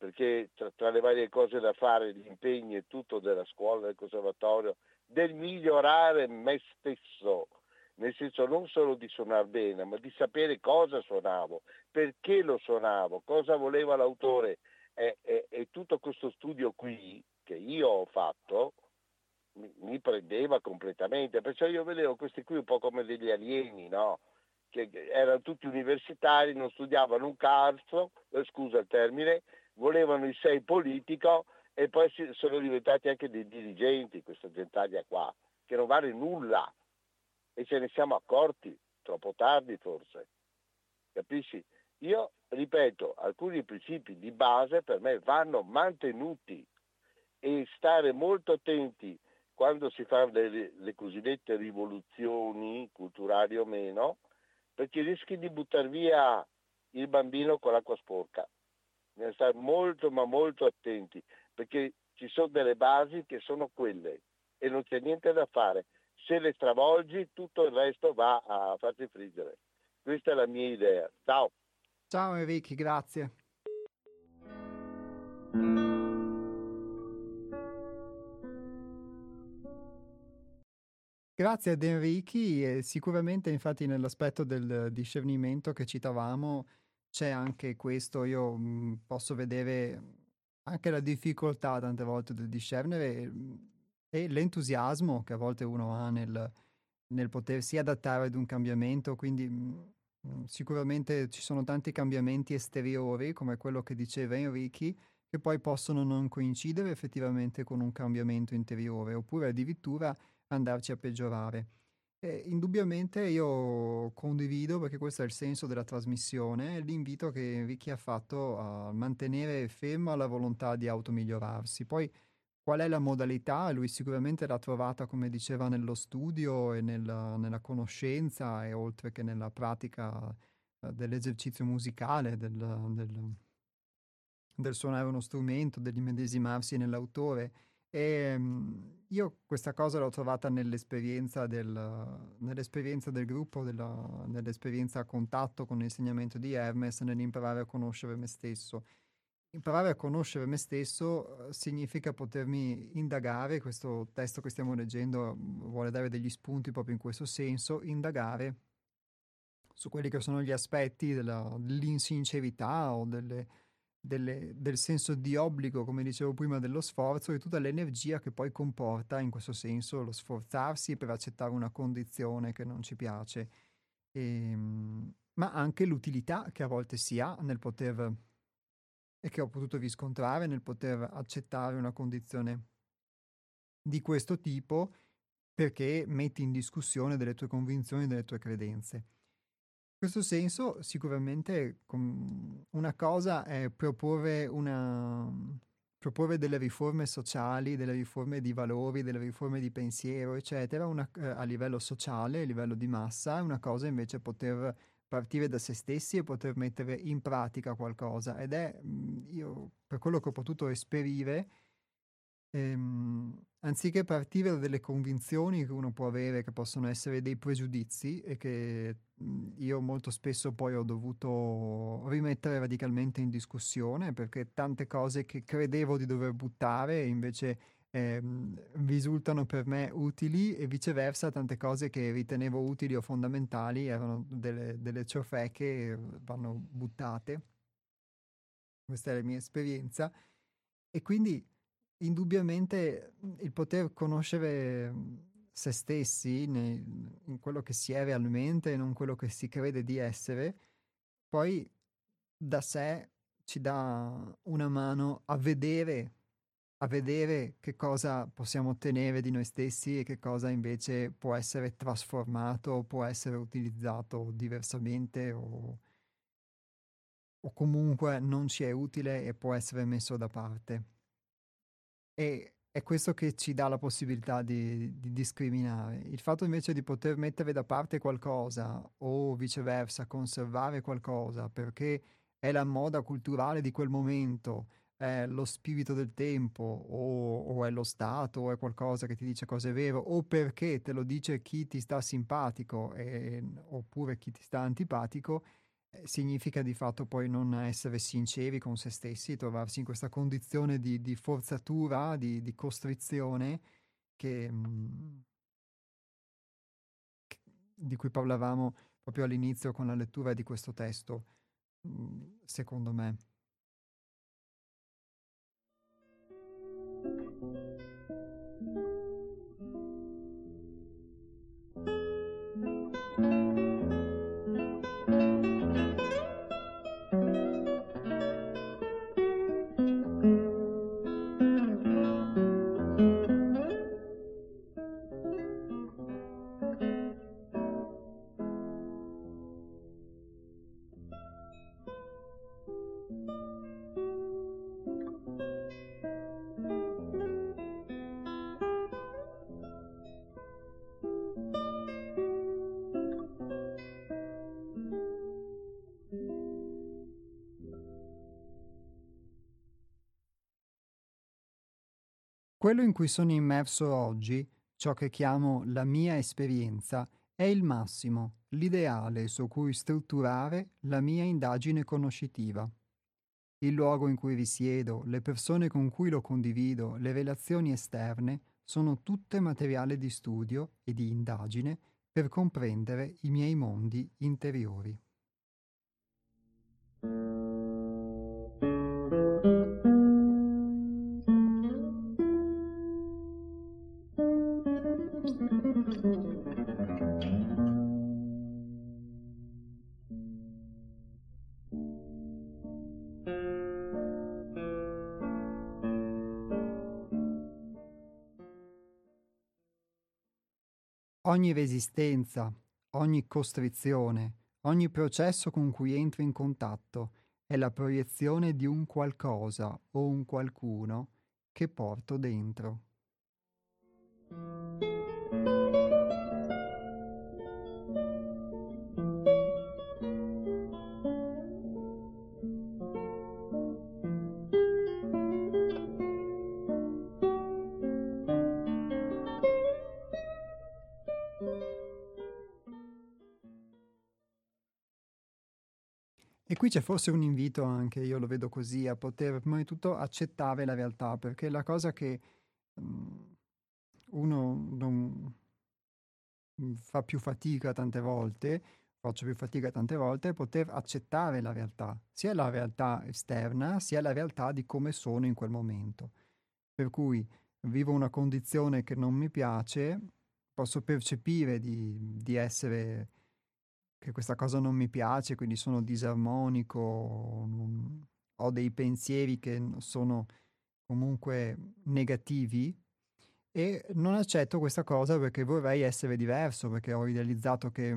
perché tra, tra, le varie cose da fare, gli impegni e tutto della scuola, del conservatorio, del migliorare me stesso, nel senso non solo di suonare bene, ma di sapere cosa suonavo, perché lo suonavo, cosa voleva l'autore e, e, e tutto questo studio qui che io ho fatto mi, prendeva completamente, perciò io vedevo questi qui un po' come degli alieni, no? che erano tutti universitari, non studiavano un cazzo, eh, scusa il termine, volevano il sei politico e poi sono diventati anche dei dirigenti, questa gentaglia qua, che non vale nulla e ce ne siamo accorti, troppo tardi forse. Capisci? Io ripeto, alcuni principi di base per me vanno mantenuti e stare molto attenti quando si fanno le, le cosiddette rivoluzioni culturali o meno, perché rischi di buttare via il bambino con l'acqua sporca bisogna stare molto ma molto attenti perché ci sono delle basi che sono quelle e non c'è niente da fare. Se le stravolgi tutto il resto va a farti friggere. Questa è la mia idea. Ciao. Ciao Enrico, grazie. Grazie ad Enrichi sicuramente infatti nell'aspetto del discernimento che citavamo c'è anche questo, io mh, posso vedere anche la difficoltà tante volte del discernere mhmm, e l'entusiasmo che a volte uno ha nel, nel potersi adattare ad un cambiamento, quindi mhmm, sicuramente ci sono tanti cambiamenti esteriori, come quello che diceva Enrichi, che poi possono non coincidere effettivamente con un cambiamento interiore, oppure addirittura andarci a peggiorare. Eh, indubbiamente io condivido, perché questo è il senso della trasmissione, l'invito che Ricky ha fatto a mantenere ferma la volontà di automigliorarsi. Poi qual è la modalità? Lui sicuramente l'ha trovata, come diceva, nello studio e nella, nella conoscenza e oltre che nella pratica eh, dell'esercizio musicale, del, del, del suonare uno strumento, dell'immedesimarsi nell'autore e ehm, io questa cosa l'ho trovata nell'esperienza del, nell'esperienza del gruppo, della, nell'esperienza a contatto con l'insegnamento di Hermes, nell'imparare a conoscere me stesso. Imparare a conoscere me stesso eh, significa potermi indagare, questo testo che stiamo leggendo mm, vuole dare degli spunti proprio in questo senso, indagare su quelli che sono gli aspetti della, dell'insincerità o delle, delle, del senso di obbligo, come dicevo prima, dello sforzo e tutta l'energia che poi comporta in questo senso lo sforzarsi per accettare una condizione che non ci piace, e, ehm, ma anche l'utilità che a volte si ha nel poter, e che ho potuto riscontrare, nel poter accettare una condizione di questo tipo perché metti in discussione delle tue convinzioni, delle tue credenze. In questo senso, sicuramente una cosa è proporre, una, proporre delle riforme sociali, delle riforme di valori, delle riforme di pensiero, eccetera, una, eh, a livello sociale, a livello di massa, una cosa invece è poter partire da se stessi e poter mettere in pratica qualcosa. Ed è, io, per quello che ho potuto esperire, Ehm, anziché partire da delle convinzioni che uno può avere, che possono essere dei pregiudizi e che mhmm, io molto spesso poi ho dovuto rimettere radicalmente in discussione perché tante cose che credevo di dover buttare invece ehm, risultano per me utili e viceversa tante cose che ritenevo utili o fondamentali erano delle, delle ciofeche che vanno buttate. Questa è la mia esperienza e quindi indubbiamente il poter conoscere se stessi nei, in quello che si è realmente e non quello che si crede di essere, poi da sé ci dà una mano a vedere, a vedere che cosa possiamo ottenere di noi stessi e che cosa invece può essere trasformato, può essere utilizzato diversamente o, o comunque non ci è utile e può essere messo da parte. E è questo che ci dà la possibilità di, di, discriminare. Il fatto invece di poter mettere da parte qualcosa o viceversa conservare qualcosa perché è la moda culturale di quel momento, è lo spirito del tempo o, o è lo Stato o è qualcosa che ti dice cose vere o perché te lo dice chi ti sta simpatico e, oppure chi ti sta antipatico, significa di fatto poi non essere sinceri con se stessi, trovarsi in questa condizione di, di forzatura, di, di costrizione che, mm, di cui parlavamo proprio all'inizio con la lettura di questo testo, mm, secondo me. Quello in cui sono immerso oggi, ciò che chiamo la mia esperienza, è il massimo, l'ideale su cui strutturare la mia indagine conoscitiva. Il luogo in cui risiedo, le persone con cui lo condivido, le relazioni esterne sono tutte materiale di studio e di indagine per comprendere i miei mondi interiori. Ogni resistenza, ogni costrizione, ogni processo con cui entro in contatto è la proiezione di un qualcosa o un qualcuno che porto dentro. Qui c'è forse un invito anche, io lo vedo così, a poter prima di tutto accettare la realtà, perché la cosa che um, uno non fa più fatica tante volte, faccio più fatica tante volte, è poter accettare la realtà, sia la realtà esterna, sia la realtà di come sono in quel momento. Per cui vivo una condizione che non mi piace, posso percepire di, di essere che questa cosa non mi piace, quindi sono disarmonico, ho dei pensieri che sono comunque negativi e non accetto questa cosa perché vorrei essere diverso, perché ho idealizzato che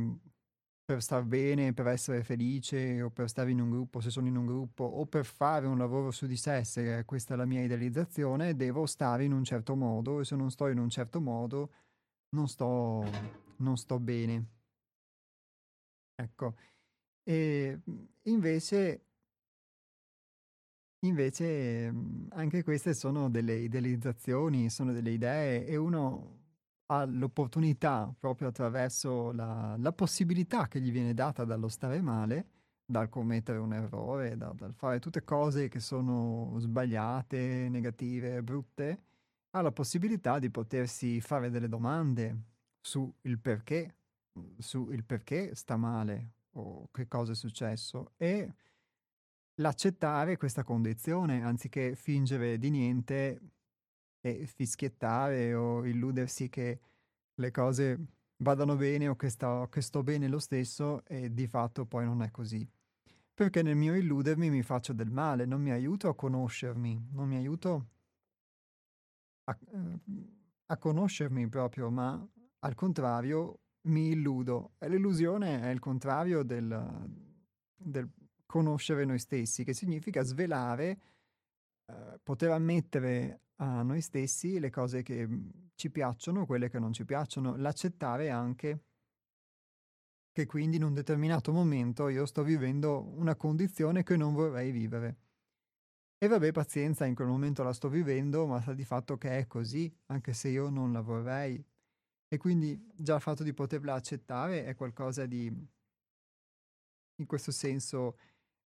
per star bene, per essere felice o per stare in un gruppo, se sono in un gruppo, o per fare un lavoro su di sé, se questa è la mia idealizzazione, devo stare in un certo modo e se non sto in un certo modo non sto, non sto bene. Ecco, e mhmm, invece invece, mhmm, anche queste sono delle idealizzazioni, sono delle idee e uno ha l'opportunità, proprio attraverso la la possibilità che gli viene data dallo stare male, dal commettere un errore, da dal fare tutte cose che sono sbagliate, negative, brutte, ha la possibilità di potersi fare delle domande su il perché su il perché sta male o che cosa è successo e l'accettare questa condizione anziché fingere di niente e fischiettare o illudersi che le cose vadano bene o che, sta, che sto bene lo stesso e di fatto poi non è così. Perché nel mio illudermi mi faccio del male, non mi aiuto a conoscermi, non mi aiuto a, a conoscermi proprio, ma al contrario mi illudo. E l'illusione è il contrario del, del conoscere noi stessi, che significa svelare, eh, poter ammettere a noi stessi le cose che ci piacciono, quelle che non ci piacciono, l'accettare anche che quindi in un determinato momento io sto vivendo una condizione che non vorrei vivere. E vabbè, pazienza, in quel momento la sto vivendo, ma sta di fatto che è così, anche se io non la vorrei. E quindi già il fatto di poterla accettare è qualcosa di, in questo senso,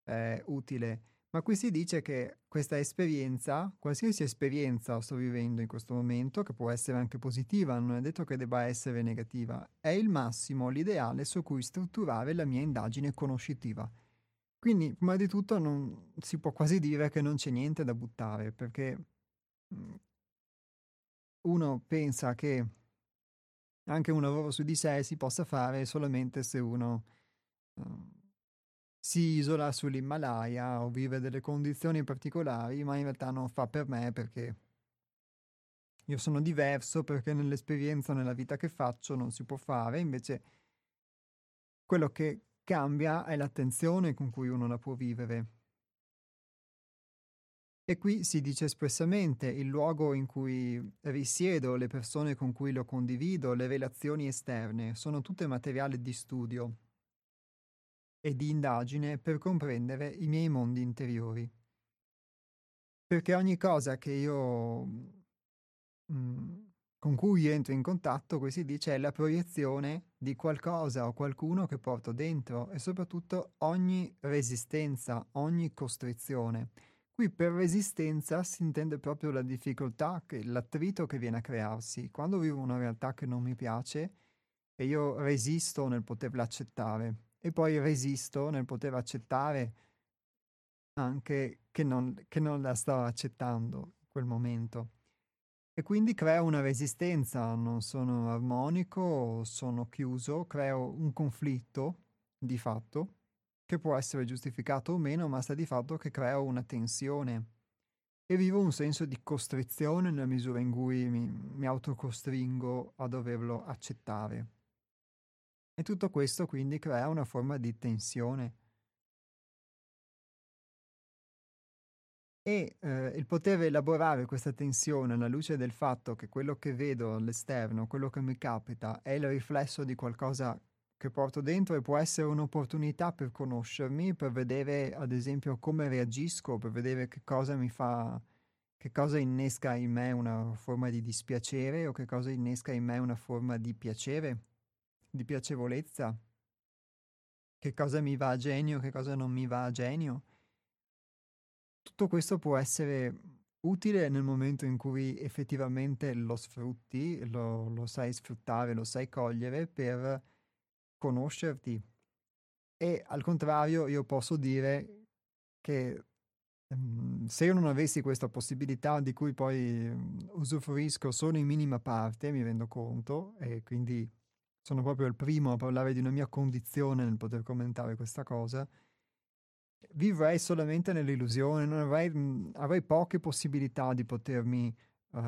eh, utile. Ma qui si dice che questa esperienza, qualsiasi esperienza sto vivendo in questo momento, che può essere anche positiva, non è detto che debba essere negativa, è il massimo, l'ideale su cui strutturare la mia indagine conoscitiva. Quindi, prima di tutto, non, si può quasi dire che non c'è niente da buttare, perché mm, uno pensa che anche un lavoro su di sé si possa fare solamente se uno... Uh, si isola sull'Himalaya o vive delle condizioni particolari, ma in realtà non fa per me perché io sono diverso, perché nell'esperienza, nella vita che faccio non si può fare, invece quello che cambia è l'attenzione con cui uno la può vivere. E qui si dice espressamente il luogo in cui risiedo, le persone con cui lo condivido, le relazioni esterne, sono tutte materiale di studio, e di indagine per comprendere i miei mondi interiori. Perché ogni cosa che io mm, con cui entro in contatto, si dice, è la proiezione di qualcosa o qualcuno che porto dentro e soprattutto ogni resistenza, ogni costrizione. Qui per resistenza si intende proprio la difficoltà, l'attrito che viene a crearsi. Quando vivo una realtà che non mi piace e io resisto nel poterla accettare, e poi resisto nel poter accettare anche che non, che non la sto accettando in quel momento. E quindi creo una resistenza, non sono armonico, sono chiuso, creo un conflitto di fatto, che può essere giustificato o meno, ma sta di fatto che creo una tensione e vivo un senso di costrizione nella misura in cui mi, mi autocostringo a doverlo accettare. E tutto questo quindi crea una forma di tensione. E eh, il poter elaborare questa tensione alla luce del fatto che quello che vedo all'esterno, quello che mi capita, è il riflesso di qualcosa che porto dentro e può essere un'opportunità per conoscermi, per vedere ad esempio come reagisco, per vedere che cosa mi fa, che cosa innesca in me una forma di dispiacere o che cosa innesca in me una forma di piacere di piacevolezza, che cosa mi va a genio, che cosa non mi va a genio. Tutto questo può essere utile nel momento in cui effettivamente lo sfrutti, lo, lo sai sfruttare, lo sai cogliere per conoscerti. E al contrario, io posso dire che um, se io non avessi questa possibilità di cui poi um, usufruisco solo in minima parte, mi rendo conto, e quindi sono proprio il primo a parlare di una mia condizione nel poter commentare questa cosa, vivrei solamente nell'illusione, avrei, mhmm, avrei poche possibilità di potermi uh,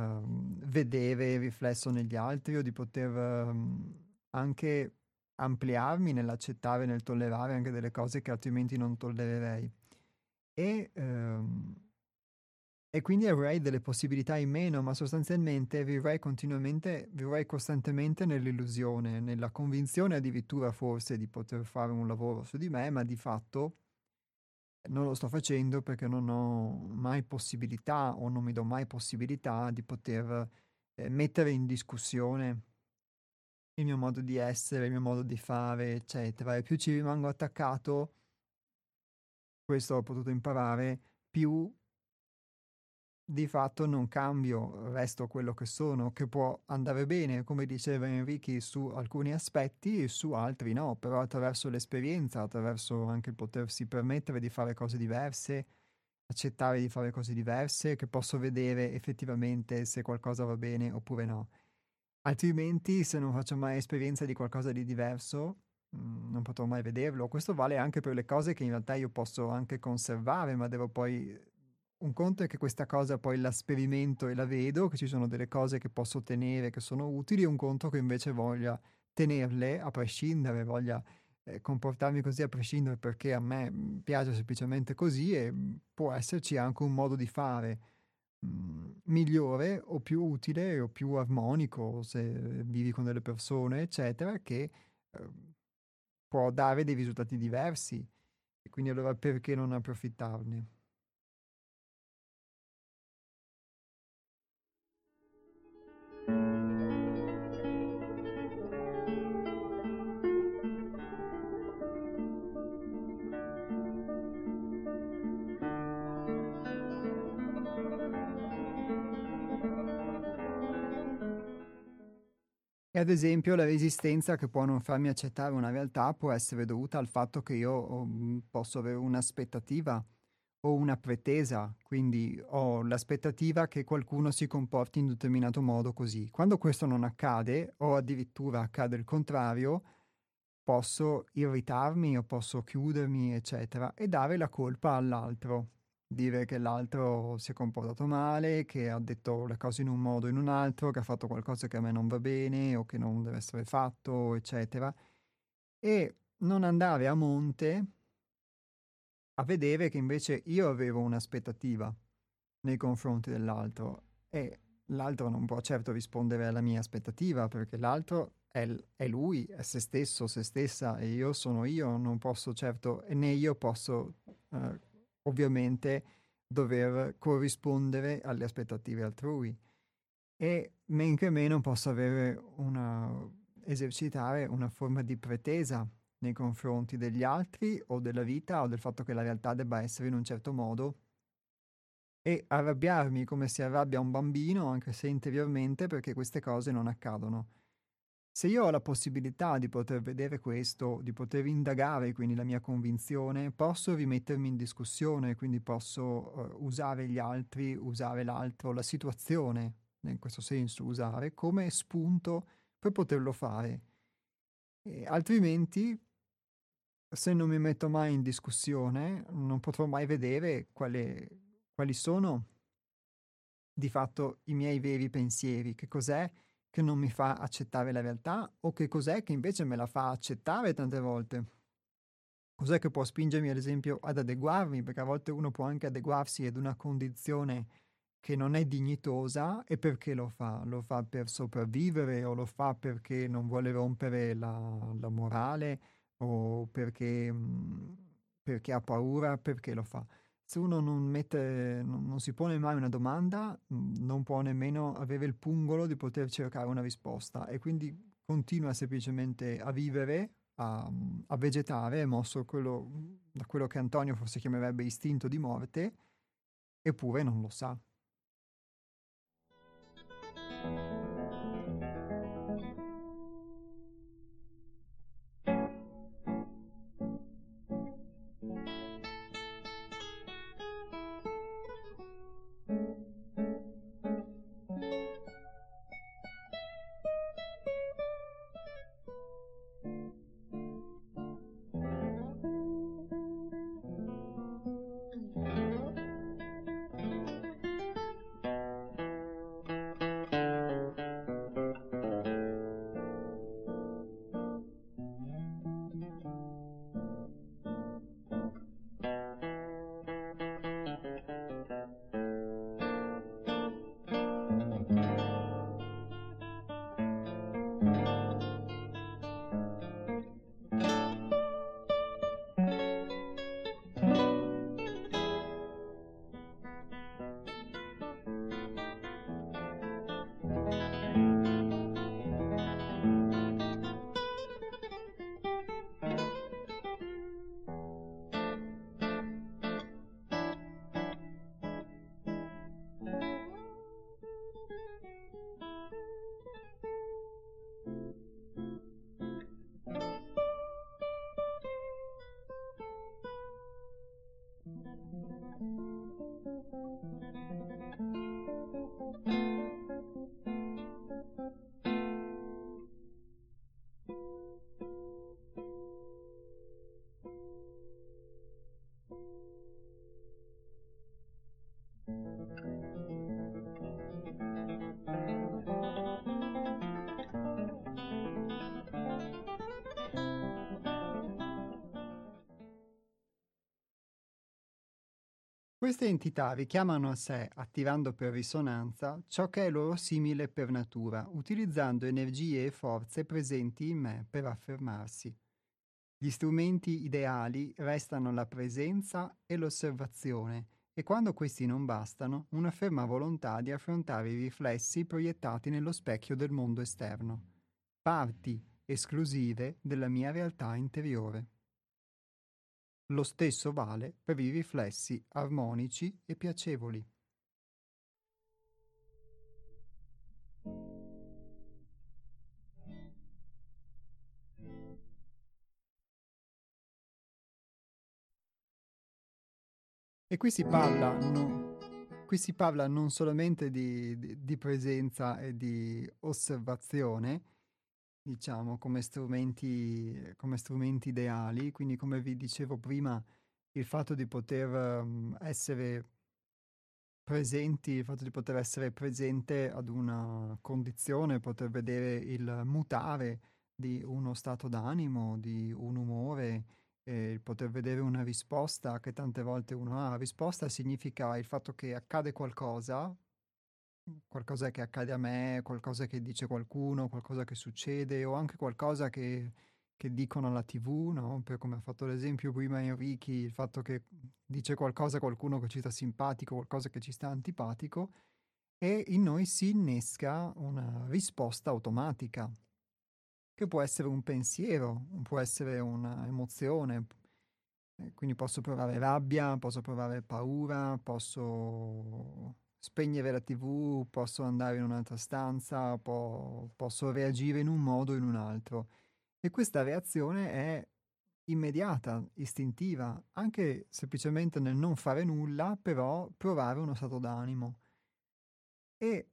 vedere riflesso negli altri o di poter uh, anche ampliarmi nell'accettare, nel tollerare anche delle cose che altrimenti non tollererei. E uh, e quindi avrei delle possibilità in meno, ma sostanzialmente vivrei continuamente, vivrei costantemente nell'illusione, nella convinzione addirittura forse di poter fare un lavoro su di me, ma di fatto non lo sto facendo perché non ho mai possibilità o non mi do mai possibilità di poter eh, mettere in discussione il mio modo di essere, il mio modo di fare, eccetera. E più ci rimango attaccato, questo ho potuto imparare, più di fatto non cambio, resto quello che sono, che può andare bene, come diceva Enrichi, su alcuni aspetti e su altri no, però attraverso l'esperienza, attraverso anche il potersi permettere di fare cose diverse accettare di fare cose diverse, che posso vedere effettivamente se qualcosa va bene oppure no. Altrimenti, se non faccio mai esperienza di qualcosa di diverso, mh, non potrò mai vederlo. Questo vale anche per le cose che in realtà io posso anche conservare, ma devo poi... Un conto è che questa cosa poi la sperimento e la vedo, che ci sono delle cose che posso tenere che sono utili, un conto che invece voglia tenerle a prescindere, voglia eh, comportarmi così a prescindere perché a me mhmm, piace semplicemente così e mhmm, può esserci anche un modo di fare migliore o più utile o più armonico se vivi con delle persone, eccetera, che eh, può dare dei risultati diversi. E quindi allora perché non approfittarne? E ad esempio la resistenza che può non farmi accettare una realtà può essere dovuta al fatto che io mhmm, posso avere un'aspettativa o una pretesa, quindi ho l'aspettativa che qualcuno si comporti in determinato modo così. Quando questo non accade o addirittura accade il contrario, posso irritarmi o posso chiudermi, eccetera, e dare la colpa all'altro dire che l'altro si è comportato male, che ha detto le cose in un modo o in un altro, che ha fatto qualcosa che a me non va bene o che non deve essere fatto, eccetera. E non andare a monte a vedere che invece io avevo un'aspettativa nei confronti dell'altro e l'altro non può certo rispondere alla mia aspettativa perché l'altro è, è, lui, è se stesso, se stessa e io sono io, non posso certo, né io posso uh, ovviamente dover corrispondere alle aspettative altrui e men che meno posso avere una, esercitare una forma di pretesa nei confronti degli altri o della vita o del fatto che la realtà debba essere in un certo modo e arrabbiarmi come si arrabbia un bambino anche se interiormente perché queste cose non accadono. Se io ho la possibilità di poter vedere questo, di poter indagare quindi la mia convinzione, posso rimettermi in discussione, quindi posso uh, usare gli altri, usare l'altro, la situazione, in questo senso usare, come spunto per poterlo fare. E altrimenti, se non mi metto mai in discussione, non potrò mai vedere quale, quali sono di fatto i miei veri pensieri, che cos'è che non mi fa accettare la realtà o che cos'è che invece me la fa accettare tante volte. Cos'è che può spingermi ad esempio ad adeguarmi, perché a volte uno può anche adeguarsi ad una condizione che non è dignitosa e perché lo fa? Lo fa per sopravvivere o lo fa perché non vuole rompere la, la morale o perché, mm, perché ha paura, perché lo fa? Se uno non, mette, non, non, si pone mai una domanda, non può nemmeno avere il pungolo di poter cercare una risposta e quindi continua semplicemente a vivere, a, a vegetare, mosso quello, da quello che Antonio forse chiamerebbe istinto di morte, eppure non lo sa. Queste entità richiamano a sé, attivando per risonanza, ciò che è loro simile per natura, utilizzando energie e forze presenti in me per affermarsi. Gli strumenti ideali restano la presenza e l'osservazione, e quando questi non bastano, una ferma volontà di affrontare i riflessi proiettati nello specchio del mondo esterno, parti esclusive della mia realtà interiore. Lo stesso vale per i riflessi armonici e piacevoli. E qui si parla, no, qui si parla non solamente di, di, di, presenza e di osservazione, diciamo, come strumenti, come strumenti ideali, quindi come vi dicevo prima, il fatto di poter um, essere presenti, il fatto di poter essere presente ad una condizione, poter vedere il mutare di uno stato d'animo, di un umore, eh, il poter vedere una risposta che tante volte uno ha. Risposta significa il fatto che accade qualcosa, qualcosa che accade a me, qualcosa che dice qualcuno, qualcosa che succede o anche qualcosa che, che dicono alla tv, no? Per come ha fatto l'esempio prima Enrichi, il fatto che dice qualcosa a qualcuno che ci sta simpatico, qualcosa che ci sta antipatico e in noi si innesca una risposta automatica che può essere un pensiero, può essere un'emozione. Quindi posso provare rabbia, posso provare paura, posso spegnere la tv, posso andare in un'altra stanza, po- posso reagire in un modo o in un altro. E questa reazione è immediata, istintiva, anche semplicemente nel non fare nulla, però provare uno stato d'animo. E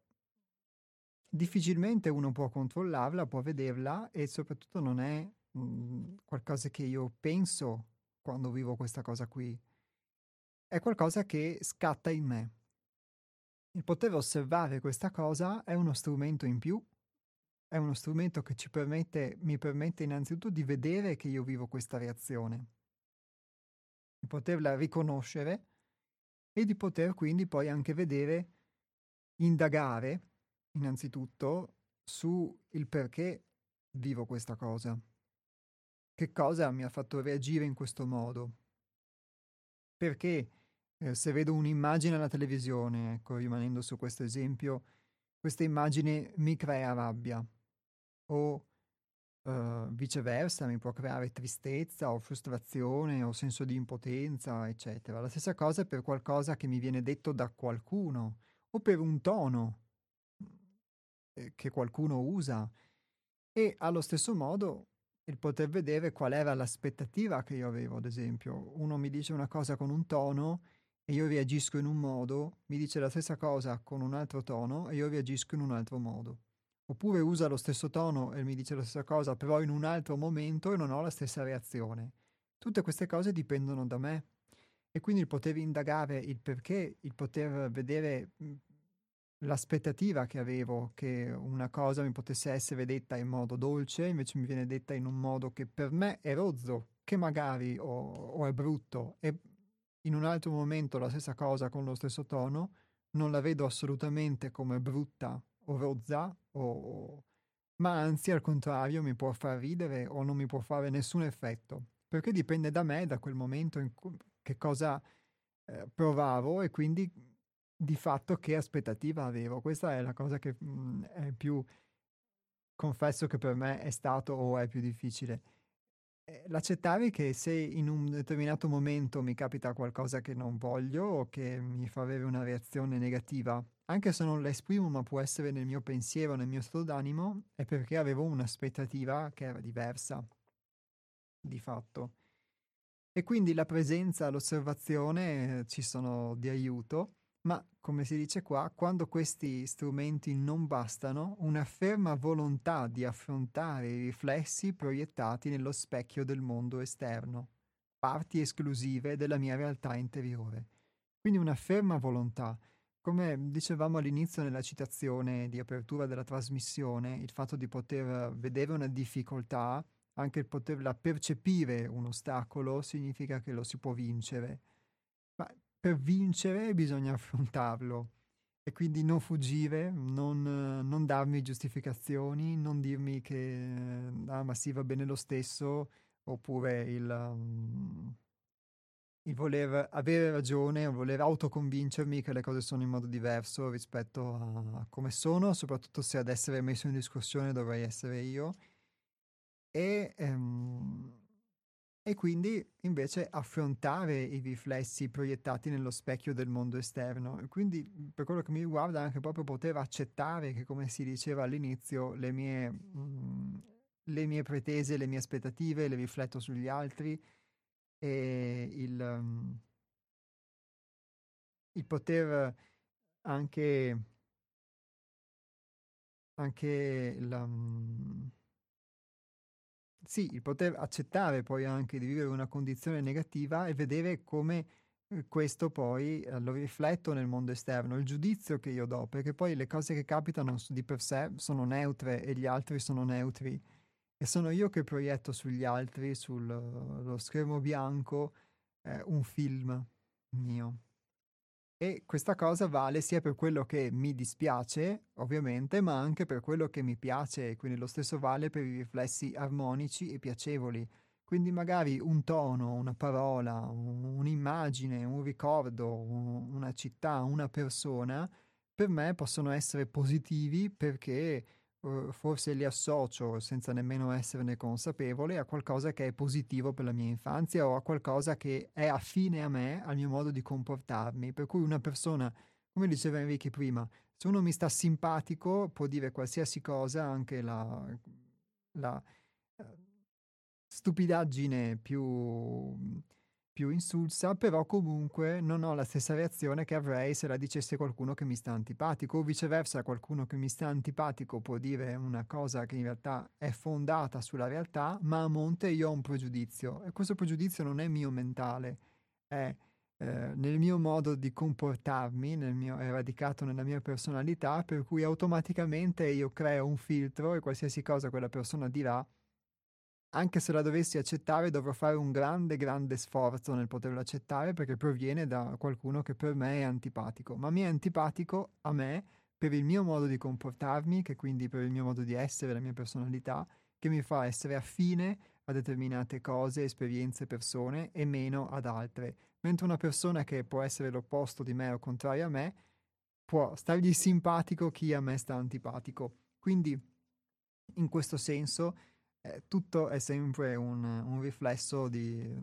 difficilmente uno può controllarla, può vederla e soprattutto non è mh, mhmm, qualcosa che io penso quando vivo questa cosa qui. È qualcosa che scatta in me. Il poter osservare questa cosa è uno strumento in più, è uno strumento che ci permette, mi permette innanzitutto di vedere che io vivo questa reazione, di poterla riconoscere e di poter quindi poi anche vedere, indagare innanzitutto su il perché vivo questa cosa. Che cosa mi ha fatto reagire in questo modo? Perché eh, se vedo un'immagine alla televisione, ecco, rimanendo su questo esempio, questa immagine mi crea rabbia o Uh, viceversa mi può creare tristezza o frustrazione o senso di impotenza, eccetera. La stessa cosa per qualcosa che mi viene detto da qualcuno o per un tono eh, che qualcuno usa e allo stesso modo il poter vedere qual era l'aspettativa che io avevo, ad esempio. Uno mi dice una cosa con un tono e io reagisco in un modo, mi dice la stessa cosa con un altro tono e io reagisco in un altro modo. Oppure usa lo stesso tono e mi dice la stessa cosa, però in un altro momento e non ho la stessa reazione. Tutte queste cose dipendono da me. E quindi il poter indagare il perché, il poter vedere l'aspettativa che avevo che una cosa mi potesse essere detta in modo dolce, invece mi viene detta in un modo che per me è rozzo, che magari o, o è brutto, e in un altro momento la stessa cosa con lo stesso tono, non la vedo assolutamente come brutta o rozza, o, ma anzi al contrario mi può far ridere o non mi può fare nessun effetto, perché dipende da me, da quel momento in cui che cosa eh, provavo e quindi di fatto che aspettativa avevo. Questa è la cosa che mh, mhmm, è più, confesso che per me è stato o è più difficile. Eh, l'accettare che se in un determinato momento mi capita qualcosa che non voglio o che mi fa avere una reazione negativa, anche se non la esprimo, ma può essere nel mio pensiero, nel mio stato d'animo, è perché avevo un'aspettativa che era diversa, di fatto. E quindi la presenza, l'osservazione eh, ci sono di aiuto ma, come si dice qua, quando questi strumenti non bastano, una ferma volontà di affrontare i riflessi proiettati nello specchio del mondo esterno, parti esclusive della mia realtà interiore. Quindi una ferma volontà. Come dicevamo all'inizio nella citazione di apertura della trasmissione, il fatto di poter vedere una difficoltà, anche il poterla percepire un ostacolo, significa che lo si può vincere. Per vincere bisogna affrontarlo e quindi non fuggire, non, non darmi giustificazioni, non dirmi che ah, ma sì va bene lo stesso, oppure il, um, il voler avere ragione, o voler autoconvincermi che le cose sono in modo diverso rispetto a, a come sono, soprattutto se ad essere messo in discussione dovrei essere io. E, um, e quindi invece affrontare i riflessi proiettati nello specchio del mondo esterno. Quindi per quello che mi riguarda anche proprio poter accettare che, come si diceva all'inizio, le mie, mh, mm, le mie pretese, le mie aspettative le rifletto sugli altri e il, um, il poter anche, anche la... Um, sì, il poter accettare poi anche di vivere una condizione negativa e vedere come eh, questo poi eh, lo rifletto nel mondo esterno, il giudizio che io do, perché poi le cose che capitano di per sé sono neutre e gli altri sono neutri e sono io che proietto sugli altri, sullo schermo bianco, eh, un film mio. E questa cosa vale sia per quello che mi dispiace, ovviamente, ma anche per quello che mi piace, quindi lo stesso vale per i riflessi armonici e piacevoli. Quindi magari un tono, una parola, un'immagine, un ricordo, una città, una persona, per me possono essere positivi perché uh, forse li associo senza nemmeno esserne consapevole a qualcosa che è positivo per la mia infanzia o a qualcosa che è affine a me, al mio modo di comportarmi. Per cui una persona, come diceva Enrique prima, se uno mi sta simpatico può dire qualsiasi cosa, anche la, la uh, stupidaggine più più insulsa, però comunque non ho la stessa reazione che avrei se la dicesse qualcuno che mi sta antipatico, o viceversa qualcuno che mi sta antipatico può dire una cosa che in realtà è fondata sulla realtà, ma a monte io ho un pregiudizio e questo pregiudizio non è mio mentale, è eh, nel mio modo di comportarmi, mio, è radicato nella mia personalità, per cui automaticamente io creo un filtro e qualsiasi cosa quella persona dirà anche se la dovessi accettare dovrò fare un grande, grande sforzo nel poterlo accettare perché proviene da qualcuno che per me è antipatico, ma mi è antipatico a me per il mio modo di comportarmi, che quindi per il mio modo di essere, la mia personalità, che mi fa essere affine a determinate cose, esperienze, persone e meno ad altre. Mentre una persona che può essere l'opposto di me o contraria a me, può stargli simpatico chi a me sta antipatico. Quindi, in questo senso, eh, tutto è sempre un, un riflesso di,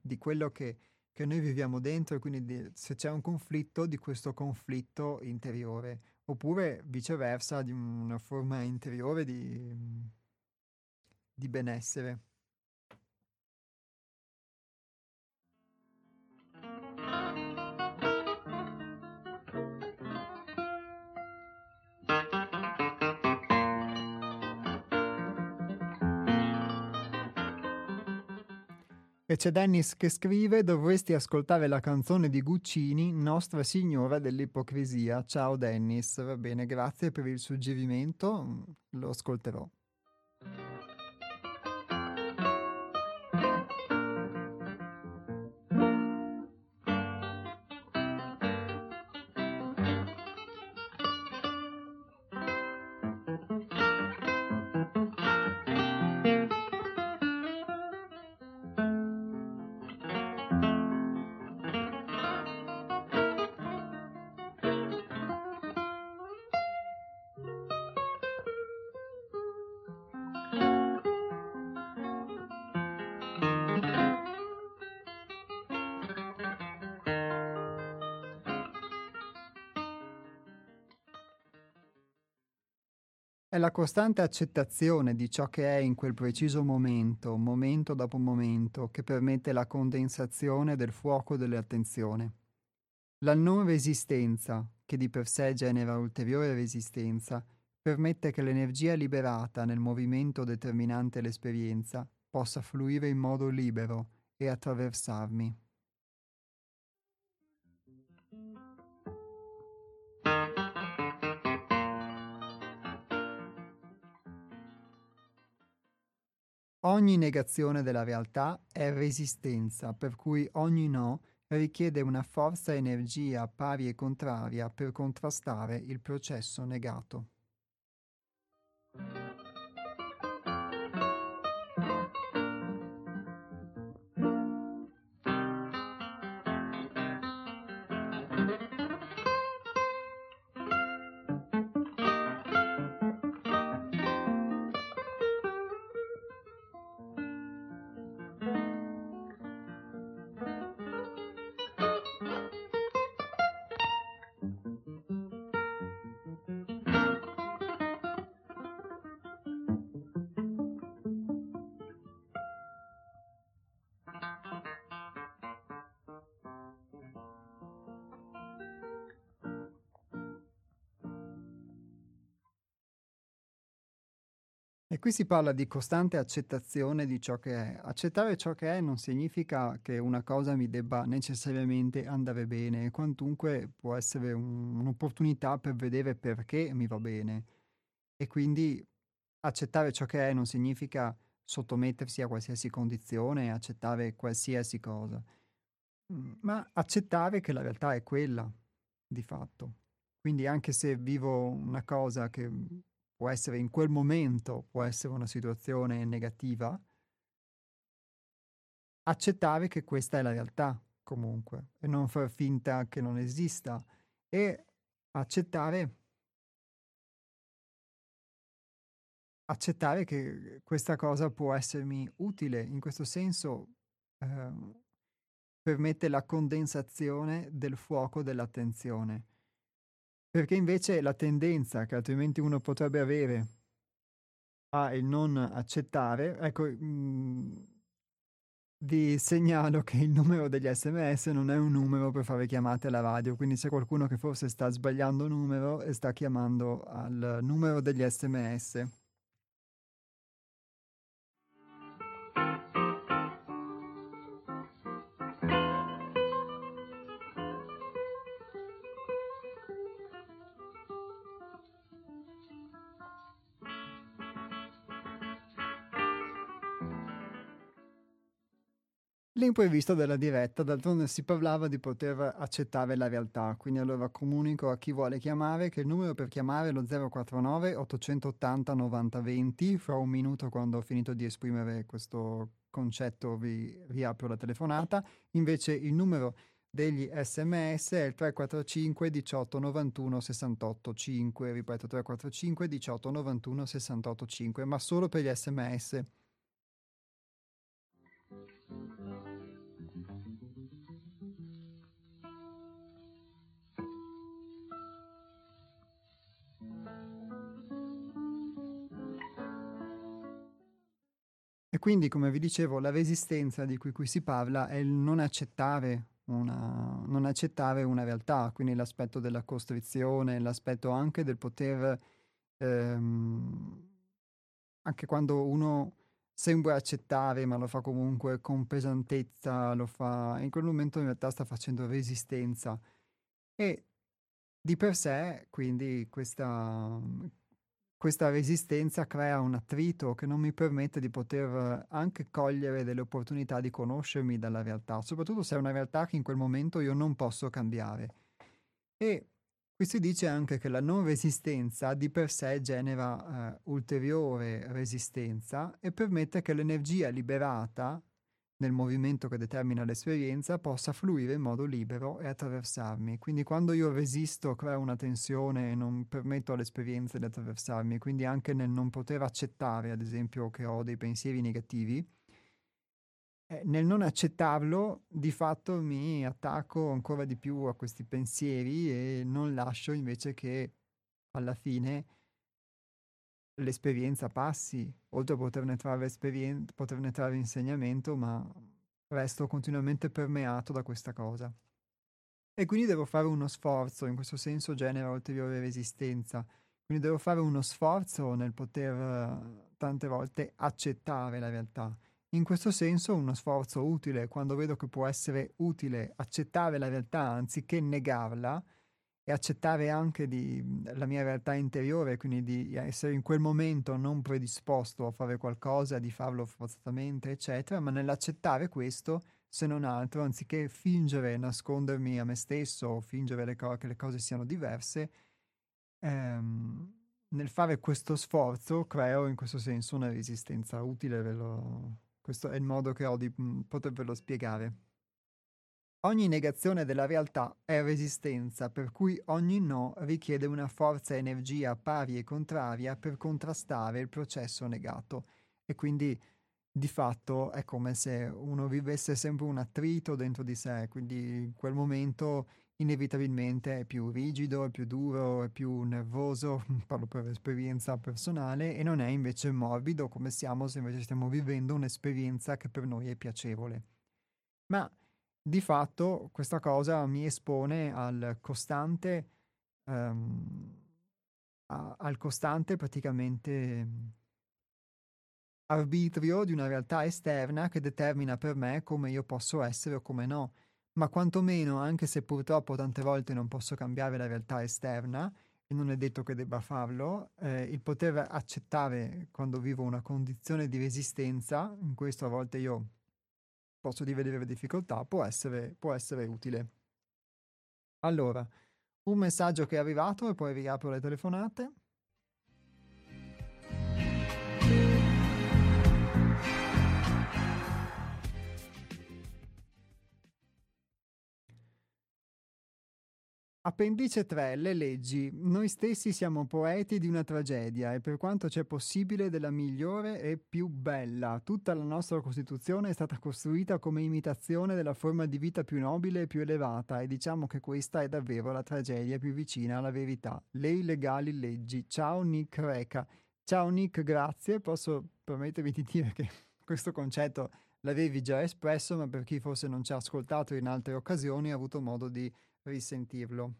di quello che, che, noi viviamo dentro quindi di, se c'è un conflitto, di questo conflitto interiore, oppure viceversa di una forma interiore di, di benessere. E c'è Dennis che scrive: Dovresti ascoltare la canzone di Guccini, Nostra Signora dell'ipocrisia. Ciao Dennis, va bene, grazie per il suggerimento, lo ascolterò. La costante accettazione di ciò che è in quel preciso momento, momento dopo momento, che permette la condensazione del fuoco dell'attenzione. La non resistenza, che di per sé genera ulteriore resistenza, permette che l'energia liberata nel movimento determinante l'esperienza possa fluire in modo libero e attraversarmi. Ogni negazione della realtà è resistenza, per cui ogni no richiede una forza energia pari e contraria per contrastare il processo negato. Qui si parla di costante accettazione di ciò che è. Accettare ciò che è non significa che una cosa mi debba necessariamente andare bene, quantunque può essere un, un'opportunità per vedere perché mi va bene. E quindi accettare ciò che è non significa sottomettersi a qualsiasi condizione, accettare qualsiasi cosa, mm, ma accettare che la realtà è quella, di fatto. Quindi anche se vivo una cosa che può essere in quel momento, può essere una situazione negativa, accettare che questa è la realtà comunque e non far finta che non esista e accettare accettare che questa cosa può essermi utile. In questo senso eh, permette la condensazione del fuoco dell'attenzione perché invece la tendenza che altrimenti uno potrebbe avere a il non accettare, ecco, mh, mhmm, vi segnalo che il numero degli sms non è un numero per fare chiamate alla radio, quindi c'è qualcuno che forse sta sbagliando numero e sta chiamando al numero degli sms. L'imprevisto della diretta, d'altronde si parlava di poter accettare la realtà, quindi allora comunico a chi vuole chiamare che il numero per chiamare è lo 049 880 90 20, fra un minuto quando ho finito di esprimere questo concetto vi riapro la telefonata, invece il numero degli sms è il 345 18 91 68 5, ripeto 345 18 91 68 5, ma solo per gli sms. Quindi, come vi dicevo, la resistenza di cui qui si parla è il non accettare una, non accettare una realtà, quindi l'aspetto della costrizione, l'aspetto anche del poter, ehm, anche quando uno sembra accettare, ma lo fa comunque con pesantezza, lo fa, in quel momento in realtà sta facendo resistenza. E di per sé, quindi, questa, questa resistenza crea un attrito che non mi permette di poter anche cogliere delle opportunità di conoscermi dalla realtà, soprattutto se è una realtà che in quel momento io non posso cambiare. E qui si dice anche che la non resistenza di per sé genera eh, ulteriore resistenza e permette che l'energia liberata nel movimento che determina l'esperienza possa fluire in modo libero e attraversarmi. Quindi quando io resisto, creo una tensione e non permetto all'esperienza di attraversarmi, quindi anche nel non poter accettare, ad esempio, che ho dei pensieri negativi, eh, nel non accettarlo, di fatto mi attacco ancora di più a questi pensieri e non lascio invece che alla fine l'esperienza passi, oltre a poterne trarre, esperien- poterne trarre insegnamento, ma resto continuamente permeato da questa cosa. E quindi devo fare uno sforzo, in questo senso genera ulteriore resistenza, quindi devo fare uno sforzo nel poter tante volte accettare la realtà. In questo senso uno sforzo utile, quando vedo che può essere utile accettare la realtà anziché negarla, e accettare anche di, la mia realtà interiore, quindi di essere in quel momento non predisposto a fare qualcosa, di farlo forzatamente, eccetera, ma nell'accettare questo, se non altro, anziché fingere, nascondermi a me stesso o fingere le co- che le cose siano diverse, ehm, nel fare questo sforzo creo in questo senso una resistenza utile, lo, questo è il modo che ho di mh, potervelo spiegare. Ogni negazione della realtà è resistenza, per cui ogni no richiede una forza e energia pari e contraria per contrastare il processo negato. E quindi di fatto è come se uno vivesse sempre un attrito dentro di sé, quindi in quel momento inevitabilmente è più rigido, è più duro, è più nervoso, parlo per esperienza personale, e non è invece morbido come siamo se invece stiamo vivendo un'esperienza che per noi è piacevole. Ma di fatto questa cosa mi espone al costante, um, a, al costante praticamente arbitrio di una realtà esterna che determina per me come io posso essere o come no, ma quantomeno, anche se purtroppo tante volte non posso cambiare la realtà esterna, e non è detto che debba farlo, eh, il poter accettare quando vivo una condizione di resistenza, in questo a volte io posso di vedere difficoltà, può essere, può essere utile. Allora, un messaggio che è arrivato e poi riapro le telefonate. Appendice 3. Le leggi. Noi stessi siamo poeti di una tragedia e per quanto c'è possibile della migliore e più bella. Tutta la nostra Costituzione è stata costruita come imitazione della forma di vita più nobile e più elevata e diciamo che questa è davvero la tragedia più vicina alla verità. Le illegali leggi. Ciao Nick Reca. Ciao Nick, grazie. Posso permettermi di dire che questo concetto l'avevi già espresso, ma per chi forse non ci ha ascoltato in altre occasioni ha avuto modo di risentirlo.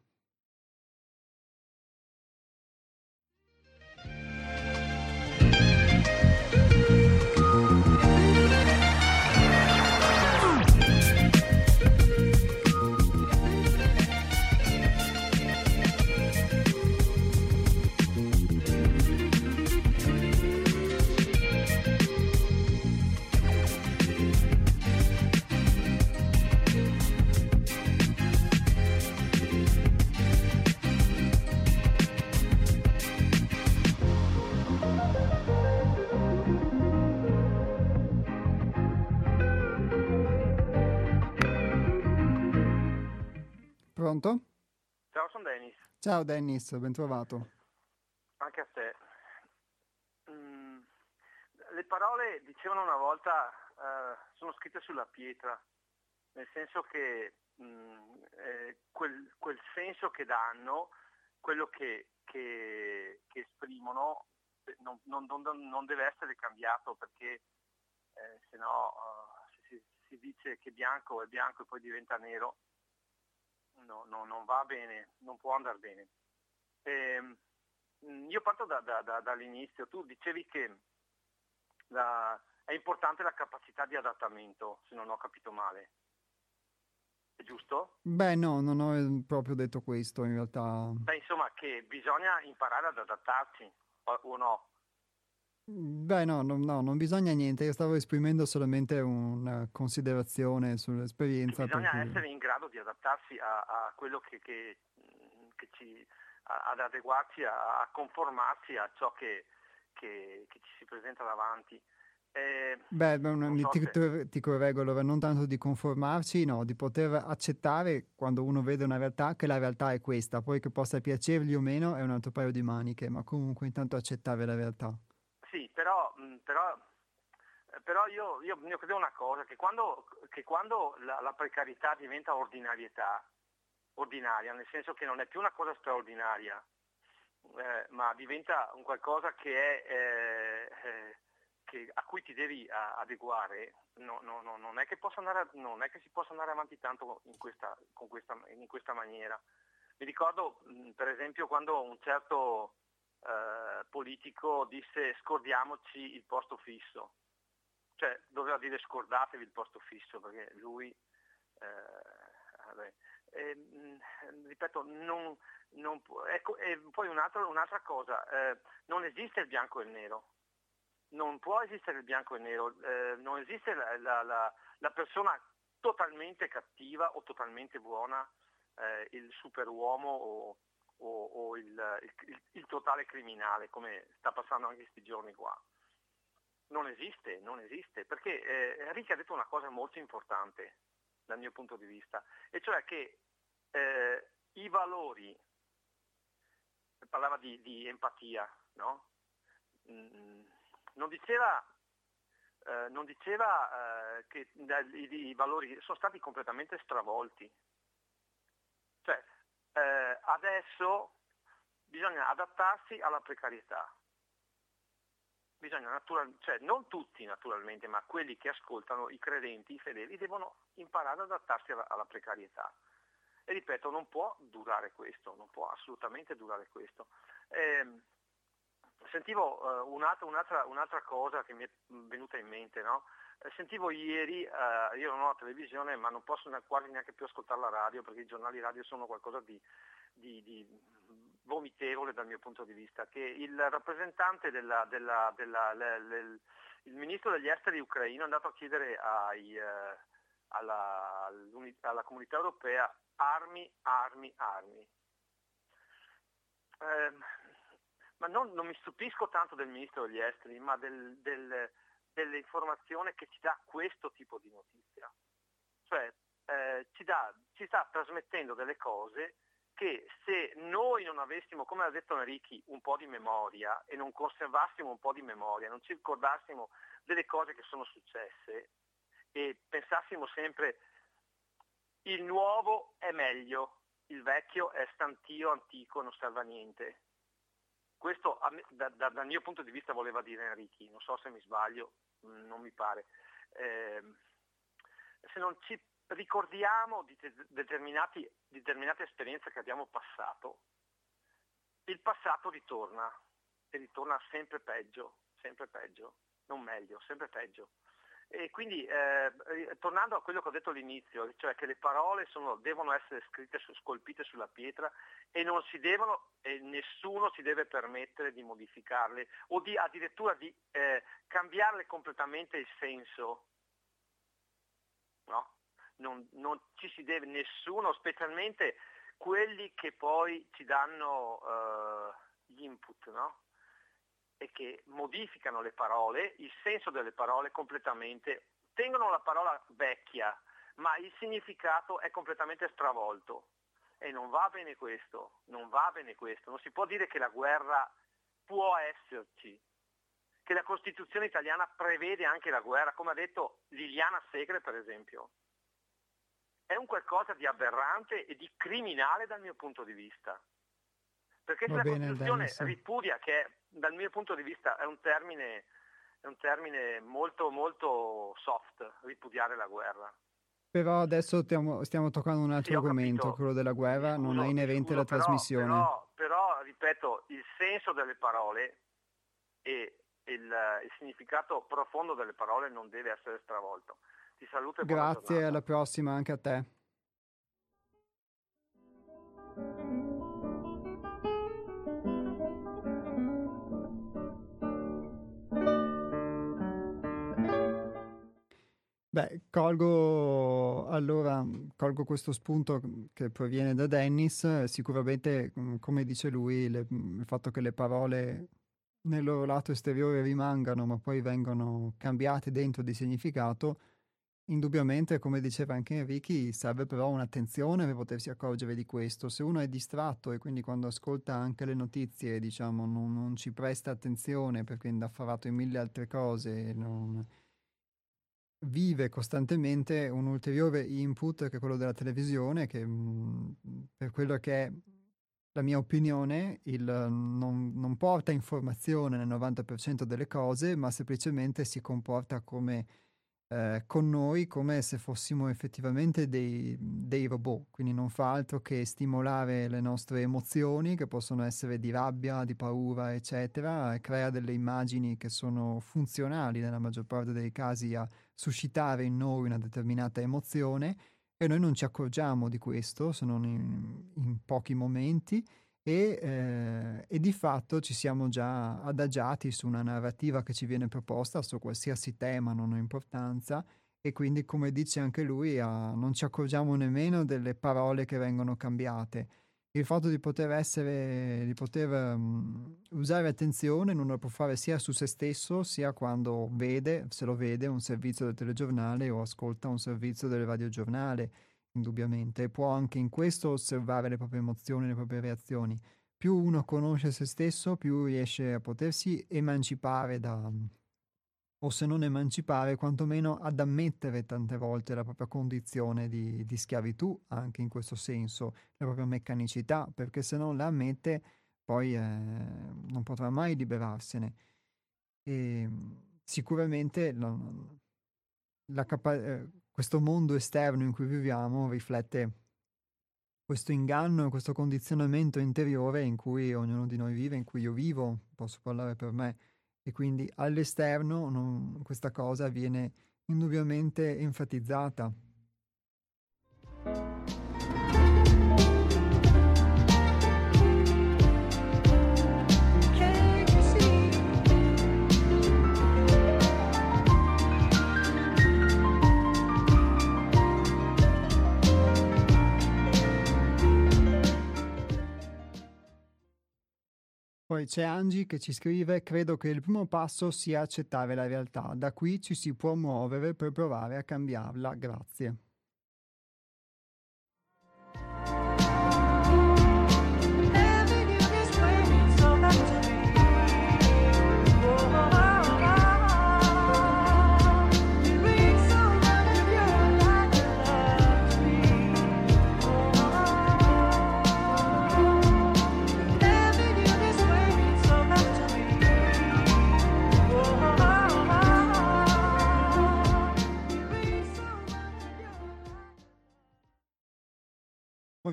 Pronto? Ciao, sono Dennis. Ciao Dennis, ben trovato. Anche a te. Mm, le parole, dicevano una volta, uh, sono scritte sulla pietra, nel senso che mm, eh, quel, quel, senso che danno, quello che, che, che esprimono, non, non, non, non, deve essere cambiato perché eh, se no uh, si, si dice che bianco è bianco e poi diventa nero no, no, non va bene, non può andare bene. Eh, io parto da, da, da, dall'inizio, tu dicevi che la, è importante la capacità di adattamento, se non ho capito male. È giusto? Beh no, non ho proprio detto questo in realtà. Beh insomma che bisogna imparare ad adattarsi, o no? Beh, no, no, no, non bisogna niente. Io stavo esprimendo solamente una considerazione sull'esperienza. Bisogna cui... essere in grado di adattarsi a, a quello che, che, che ci, a, ad adeguarsi, a, a, conformarsi a ciò che, che, ci si presenta davanti. Eh, Beh, so ti, se... ti correggo allora, non tanto di conformarci, no, di poter accettare quando uno vede una realtà che la realtà è questa, poi che possa piacergli o meno è un altro paio di maniche, ma comunque intanto accettare la realtà. Mm, però, eh, però io, io, io, credo una cosa, che quando, che quando la, la, precarietà diventa ordinarietà, ordinaria, nel senso che non è più una cosa straordinaria, eh, ma diventa un qualcosa che è, eh, eh, che, a cui ti devi adeguare, no, no, no, non, è andare, non, è che si possa andare avanti tanto in questa, questa, in questa maniera. Mi ricordo mm, per esempio quando un certo eh, politico disse scordiamoci il posto fisso, cioè doveva dire scordatevi il posto fisso perché lui eh, vabbè, eh, ripeto, non, non può, ecco, e poi un'altra, un'altra cosa, eh, non esiste il bianco e il nero, non può esistere il bianco e il nero, eh, non esiste la, la, la, la, persona totalmente cattiva o totalmente buona, eh, il superuomo o, o, o il, il, il, totale criminale, come sta passando anche questi giorni qua. Non esiste, non esiste, perché eh, Enrique ha detto una cosa molto importante dal mio punto di vista, e cioè che eh, i valori, parlava di, di empatia, no? Mm, non diceva, eh, non diceva eh, che i, i, valori sono stati completamente stravolti. Cioè, eh, adesso bisogna adattarsi alla precarietà. Bisogna natural, cioè, non tutti naturalmente, ma quelli che ascoltano, i credenti, i fedeli, devono imparare ad adattarsi alla, alla precarietà. E ripeto, non può durare questo, non può assolutamente durare questo. Eh, sentivo uh, un'altra, un'altra, un'altra, cosa che mi è venuta in mente, no? Eh, sentivo ieri, uh, io non ho la televisione ma non posso quasi neanche più ascoltare la radio perché i giornali radio sono qualcosa di, di, di vomitevole dal mio punto di vista, che il rappresentante della, della, della le, le, il ministro degli esteri ucraino è andato a chiedere ai, uh, alla, alla comunità europea armi, armi, armi. Eh, ma non, non, mi stupisco tanto del ministro degli esteri, ma del, del, dell'informazione che ci dà questo tipo di notizia. Cioè eh, ci, dà, ci sta trasmettendo delle cose che se noi non avessimo, come ha detto Enrichi, un po' di memoria e non conservassimo un po' di memoria, non ci ricordassimo delle cose che sono successe e pensassimo sempre il nuovo è meglio, il vecchio è stantio, antico, non serve a niente. Questo da, da, dal mio punto di vista voleva dire Enrichi, non so se mi sbaglio, mm, non mi pare. Eh, se non ci ricordiamo di determinate esperienze che abbiamo passato, il passato ritorna e ritorna sempre peggio, sempre peggio, non meglio, sempre peggio. E quindi eh, tornando a quello che ho detto all'inizio, cioè che le parole sono, devono essere scritte, scolpite sulla pietra e non si devono, e nessuno si deve permettere di modificarle o di, addirittura di eh, cambiarle completamente il senso. No? Non, non, ci si deve, nessuno, specialmente quelli che poi ci danno uh, gli input, no? E che modificano le parole, il senso delle parole completamente, tengono la parola vecchia, ma il significato è completamente stravolto. E non va bene questo, non va bene questo. Non si può dire che la guerra può esserci, che la Costituzione italiana prevede anche la guerra, come ha detto Liliana Segre per esempio. È un qualcosa di aberrante e di criminale dal mio punto di vista. Perché se la bene, Costituzione Dennis. ripudia, che dal mio punto di vista è un termine, è un termine molto, molto soft, ripudiare la guerra. Però adesso stiamo, stiamo toccando un altro sì, argomento, capito. quello della guerra, scuso, non è inerente alla trasmissione. Però, però, ripeto, il senso delle parole e il, il, significato profondo delle parole non deve essere stravolto. Ti saluto e Grazie, alla prossima anche a te. Beh, colgo allora colgo questo spunto che proviene da Dennis, sicuramente mm, come dice lui le, mm, il fatto che le parole nel loro lato esteriore rimangano ma poi vengono cambiate dentro di significato, indubbiamente come diceva anche Enrichi serve però un'attenzione per potersi accorgere di questo. Se uno è distratto e quindi quando ascolta anche le notizie diciamo non, non ci presta attenzione perché è indaffarato in mille altre cose, non vive costantemente un ulteriore input che è quello della televisione, che mh, per quello che è la mia opinione il, non, non, porta informazione nel 90% delle cose, ma semplicemente si comporta come eh, con noi come se fossimo effettivamente dei, dei, robot, quindi non fa altro che stimolare le nostre emozioni che possono essere di rabbia, di paura, eccetera, e crea delle immagini che sono funzionali nella maggior parte dei casi a suscitare in noi una determinata emozione e noi non ci accorgiamo di questo se non in, in pochi momenti e, eh, e, di fatto ci siamo già adagiati su una narrativa che ci viene proposta su qualsiasi tema, non ha importanza, e quindi come dice anche lui ah, non ci accorgiamo nemmeno delle parole che vengono cambiate. Il fatto di poter essere, di poter um, usare attenzione non lo può fare sia su se stesso, sia quando vede, se lo vede, un servizio del telegiornale o ascolta un servizio del radiogiornale indubbiamente, può anche in questo osservare le proprie emozioni, le proprie reazioni. Più uno conosce se stesso, più riesce a potersi emancipare da, o se non emancipare, quantomeno ad ammettere tante volte la propria condizione di, di schiavitù, anche in questo senso, la propria meccanicità, perché se non la ammette poi eh, non potrà mai liberarsene. E sicuramente la, la capa- eh, questo mondo esterno in cui viviamo riflette questo inganno, questo condizionamento interiore in cui ognuno di noi vive, in cui io vivo, posso parlare per me, e quindi all'esterno non, questa cosa viene indubbiamente enfatizzata. Poi c'è Angie che ci scrive: Credo che il primo passo sia accettare la realtà. Da qui ci si può muovere per provare a cambiarla. Grazie.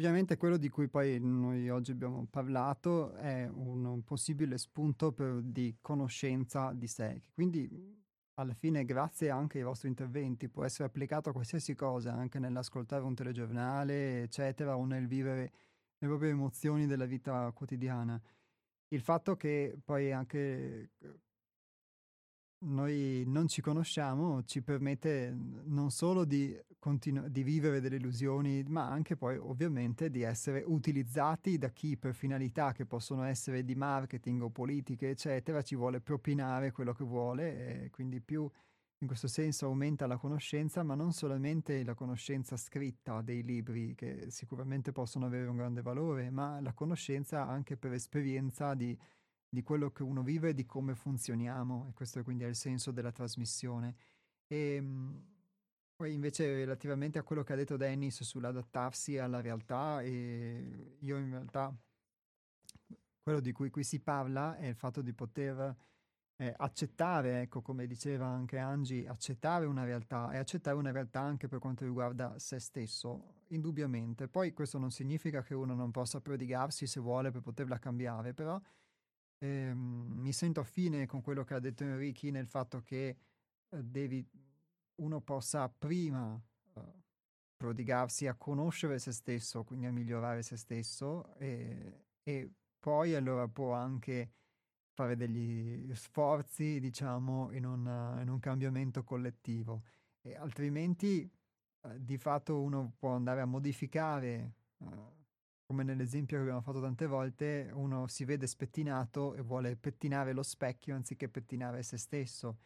Ovviamente quello di cui poi noi oggi abbiamo parlato è un, possibile spunto per, di conoscenza di sé, quindi alla fine grazie anche ai vostri interventi può essere applicato a qualsiasi cosa, anche nell'ascoltare un telegiornale, eccetera, o nel vivere le proprie emozioni della vita quotidiana. Il fatto che poi anche noi non ci conosciamo ci permette non solo di, continu- di, vivere delle illusioni, ma anche poi ovviamente di essere utilizzati da chi per finalità che possono essere di marketing o politiche, eccetera, ci vuole propinare quello che vuole e quindi più in questo senso aumenta la conoscenza, ma non solamente la conoscenza scritta dei libri che sicuramente possono avere un grande valore, ma la conoscenza anche per esperienza di di quello che uno vive e di come funzioniamo, e questo quindi è il senso della trasmissione. E ehm, poi invece relativamente a quello che ha detto Dennis sull'adattarsi alla realtà, e io in realtà quello di cui qui si parla è il fatto di poter eh, accettare, ecco come diceva anche Angie, accettare una realtà e accettare una realtà anche per quanto riguarda se stesso, indubbiamente. Poi questo non significa che uno non possa prodigarsi se vuole per poterla cambiare, però eh, mi sento affine con quello che ha detto Enrichi nel fatto che eh, devi, uno possa prima eh, prodigarsi a conoscere se stesso, quindi a migliorare se stesso e, e poi allora può anche fare degli sforzi, diciamo, in, una, in un cambiamento collettivo. E altrimenti, eh, di fatto, uno può andare a modificare eh, come nell'esempio che abbiamo fatto tante volte, uno si vede spettinato e vuole pettinare lo specchio anziché pettinare se stesso.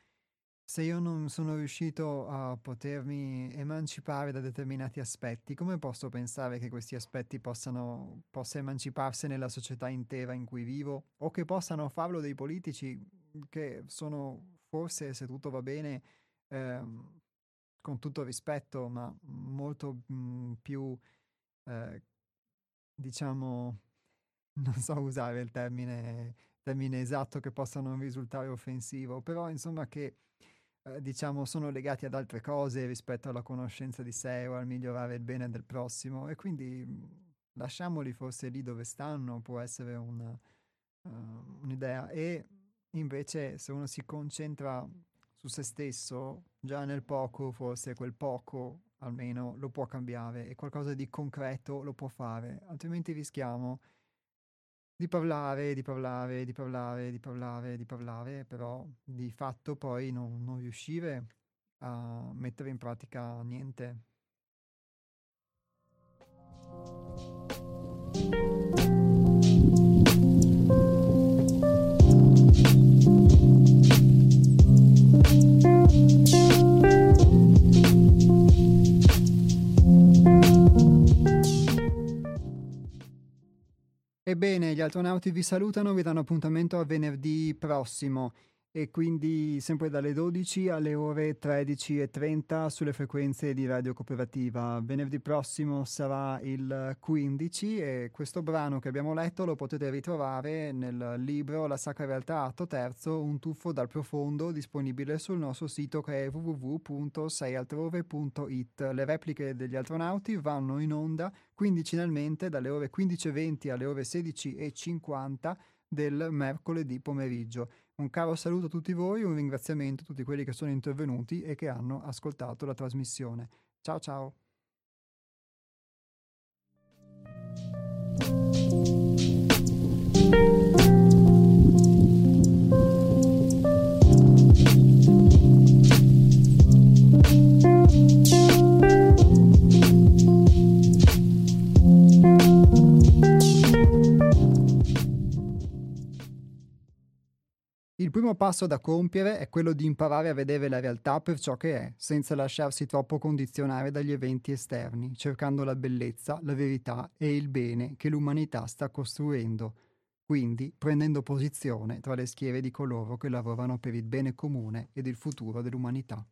Se io non sono riuscito a potermi emancipare da determinati aspetti, come posso pensare che questi aspetti possano possa emanciparsi nella società intera in cui vivo? O che possano farlo dei politici che sono forse, se tutto va bene, eh, con tutto rispetto, ma molto mh, più eh, diciamo, non so usare il termine, termine esatto che possa non risultare offensivo, però insomma che eh, diciamo sono legati ad altre cose rispetto alla conoscenza di sé o al migliorare il bene del prossimo. E quindi mm, lasciamoli forse lì dove stanno, può essere una, uh, un'idea. E invece se uno si concentra su se stesso, già nel poco forse quel poco almeno lo può cambiare e qualcosa di concreto lo può fare, altrimenti rischiamo di parlare, di parlare, di parlare, di parlare, di parlare, però di fatto poi non, non riuscire a mettere in pratica niente. Ebbene, gli astronauti vi salutano, vi danno appuntamento a venerdì prossimo e quindi sempre dalle 12 alle ore 13.30 sulle frequenze di Radio Cooperativa. Venerdì prossimo sarà il 15 e questo brano che abbiamo letto lo potete ritrovare nel libro La Sacra Realtà Atto Terzo, un tuffo dal profondo, disponibile sul nostro sito che è www.seialtrove.it. Le repliche degli astronauti vanno in onda quindicinalmente dalle ore 15.20 alle ore 16.50 del mercoledì pomeriggio. Un caro saluto a tutti voi, un ringraziamento a tutti quelli che sono intervenuti e che hanno ascoltato la trasmissione. Ciao ciao! Il primo passo da compiere è quello di imparare a vedere la realtà per ciò che è, senza lasciarsi troppo condizionare dagli eventi esterni, cercando la bellezza, la verità e il bene che l'umanità sta costruendo, quindi prendendo posizione tra le schiere di coloro che lavorano per il bene comune ed il futuro dell'umanità.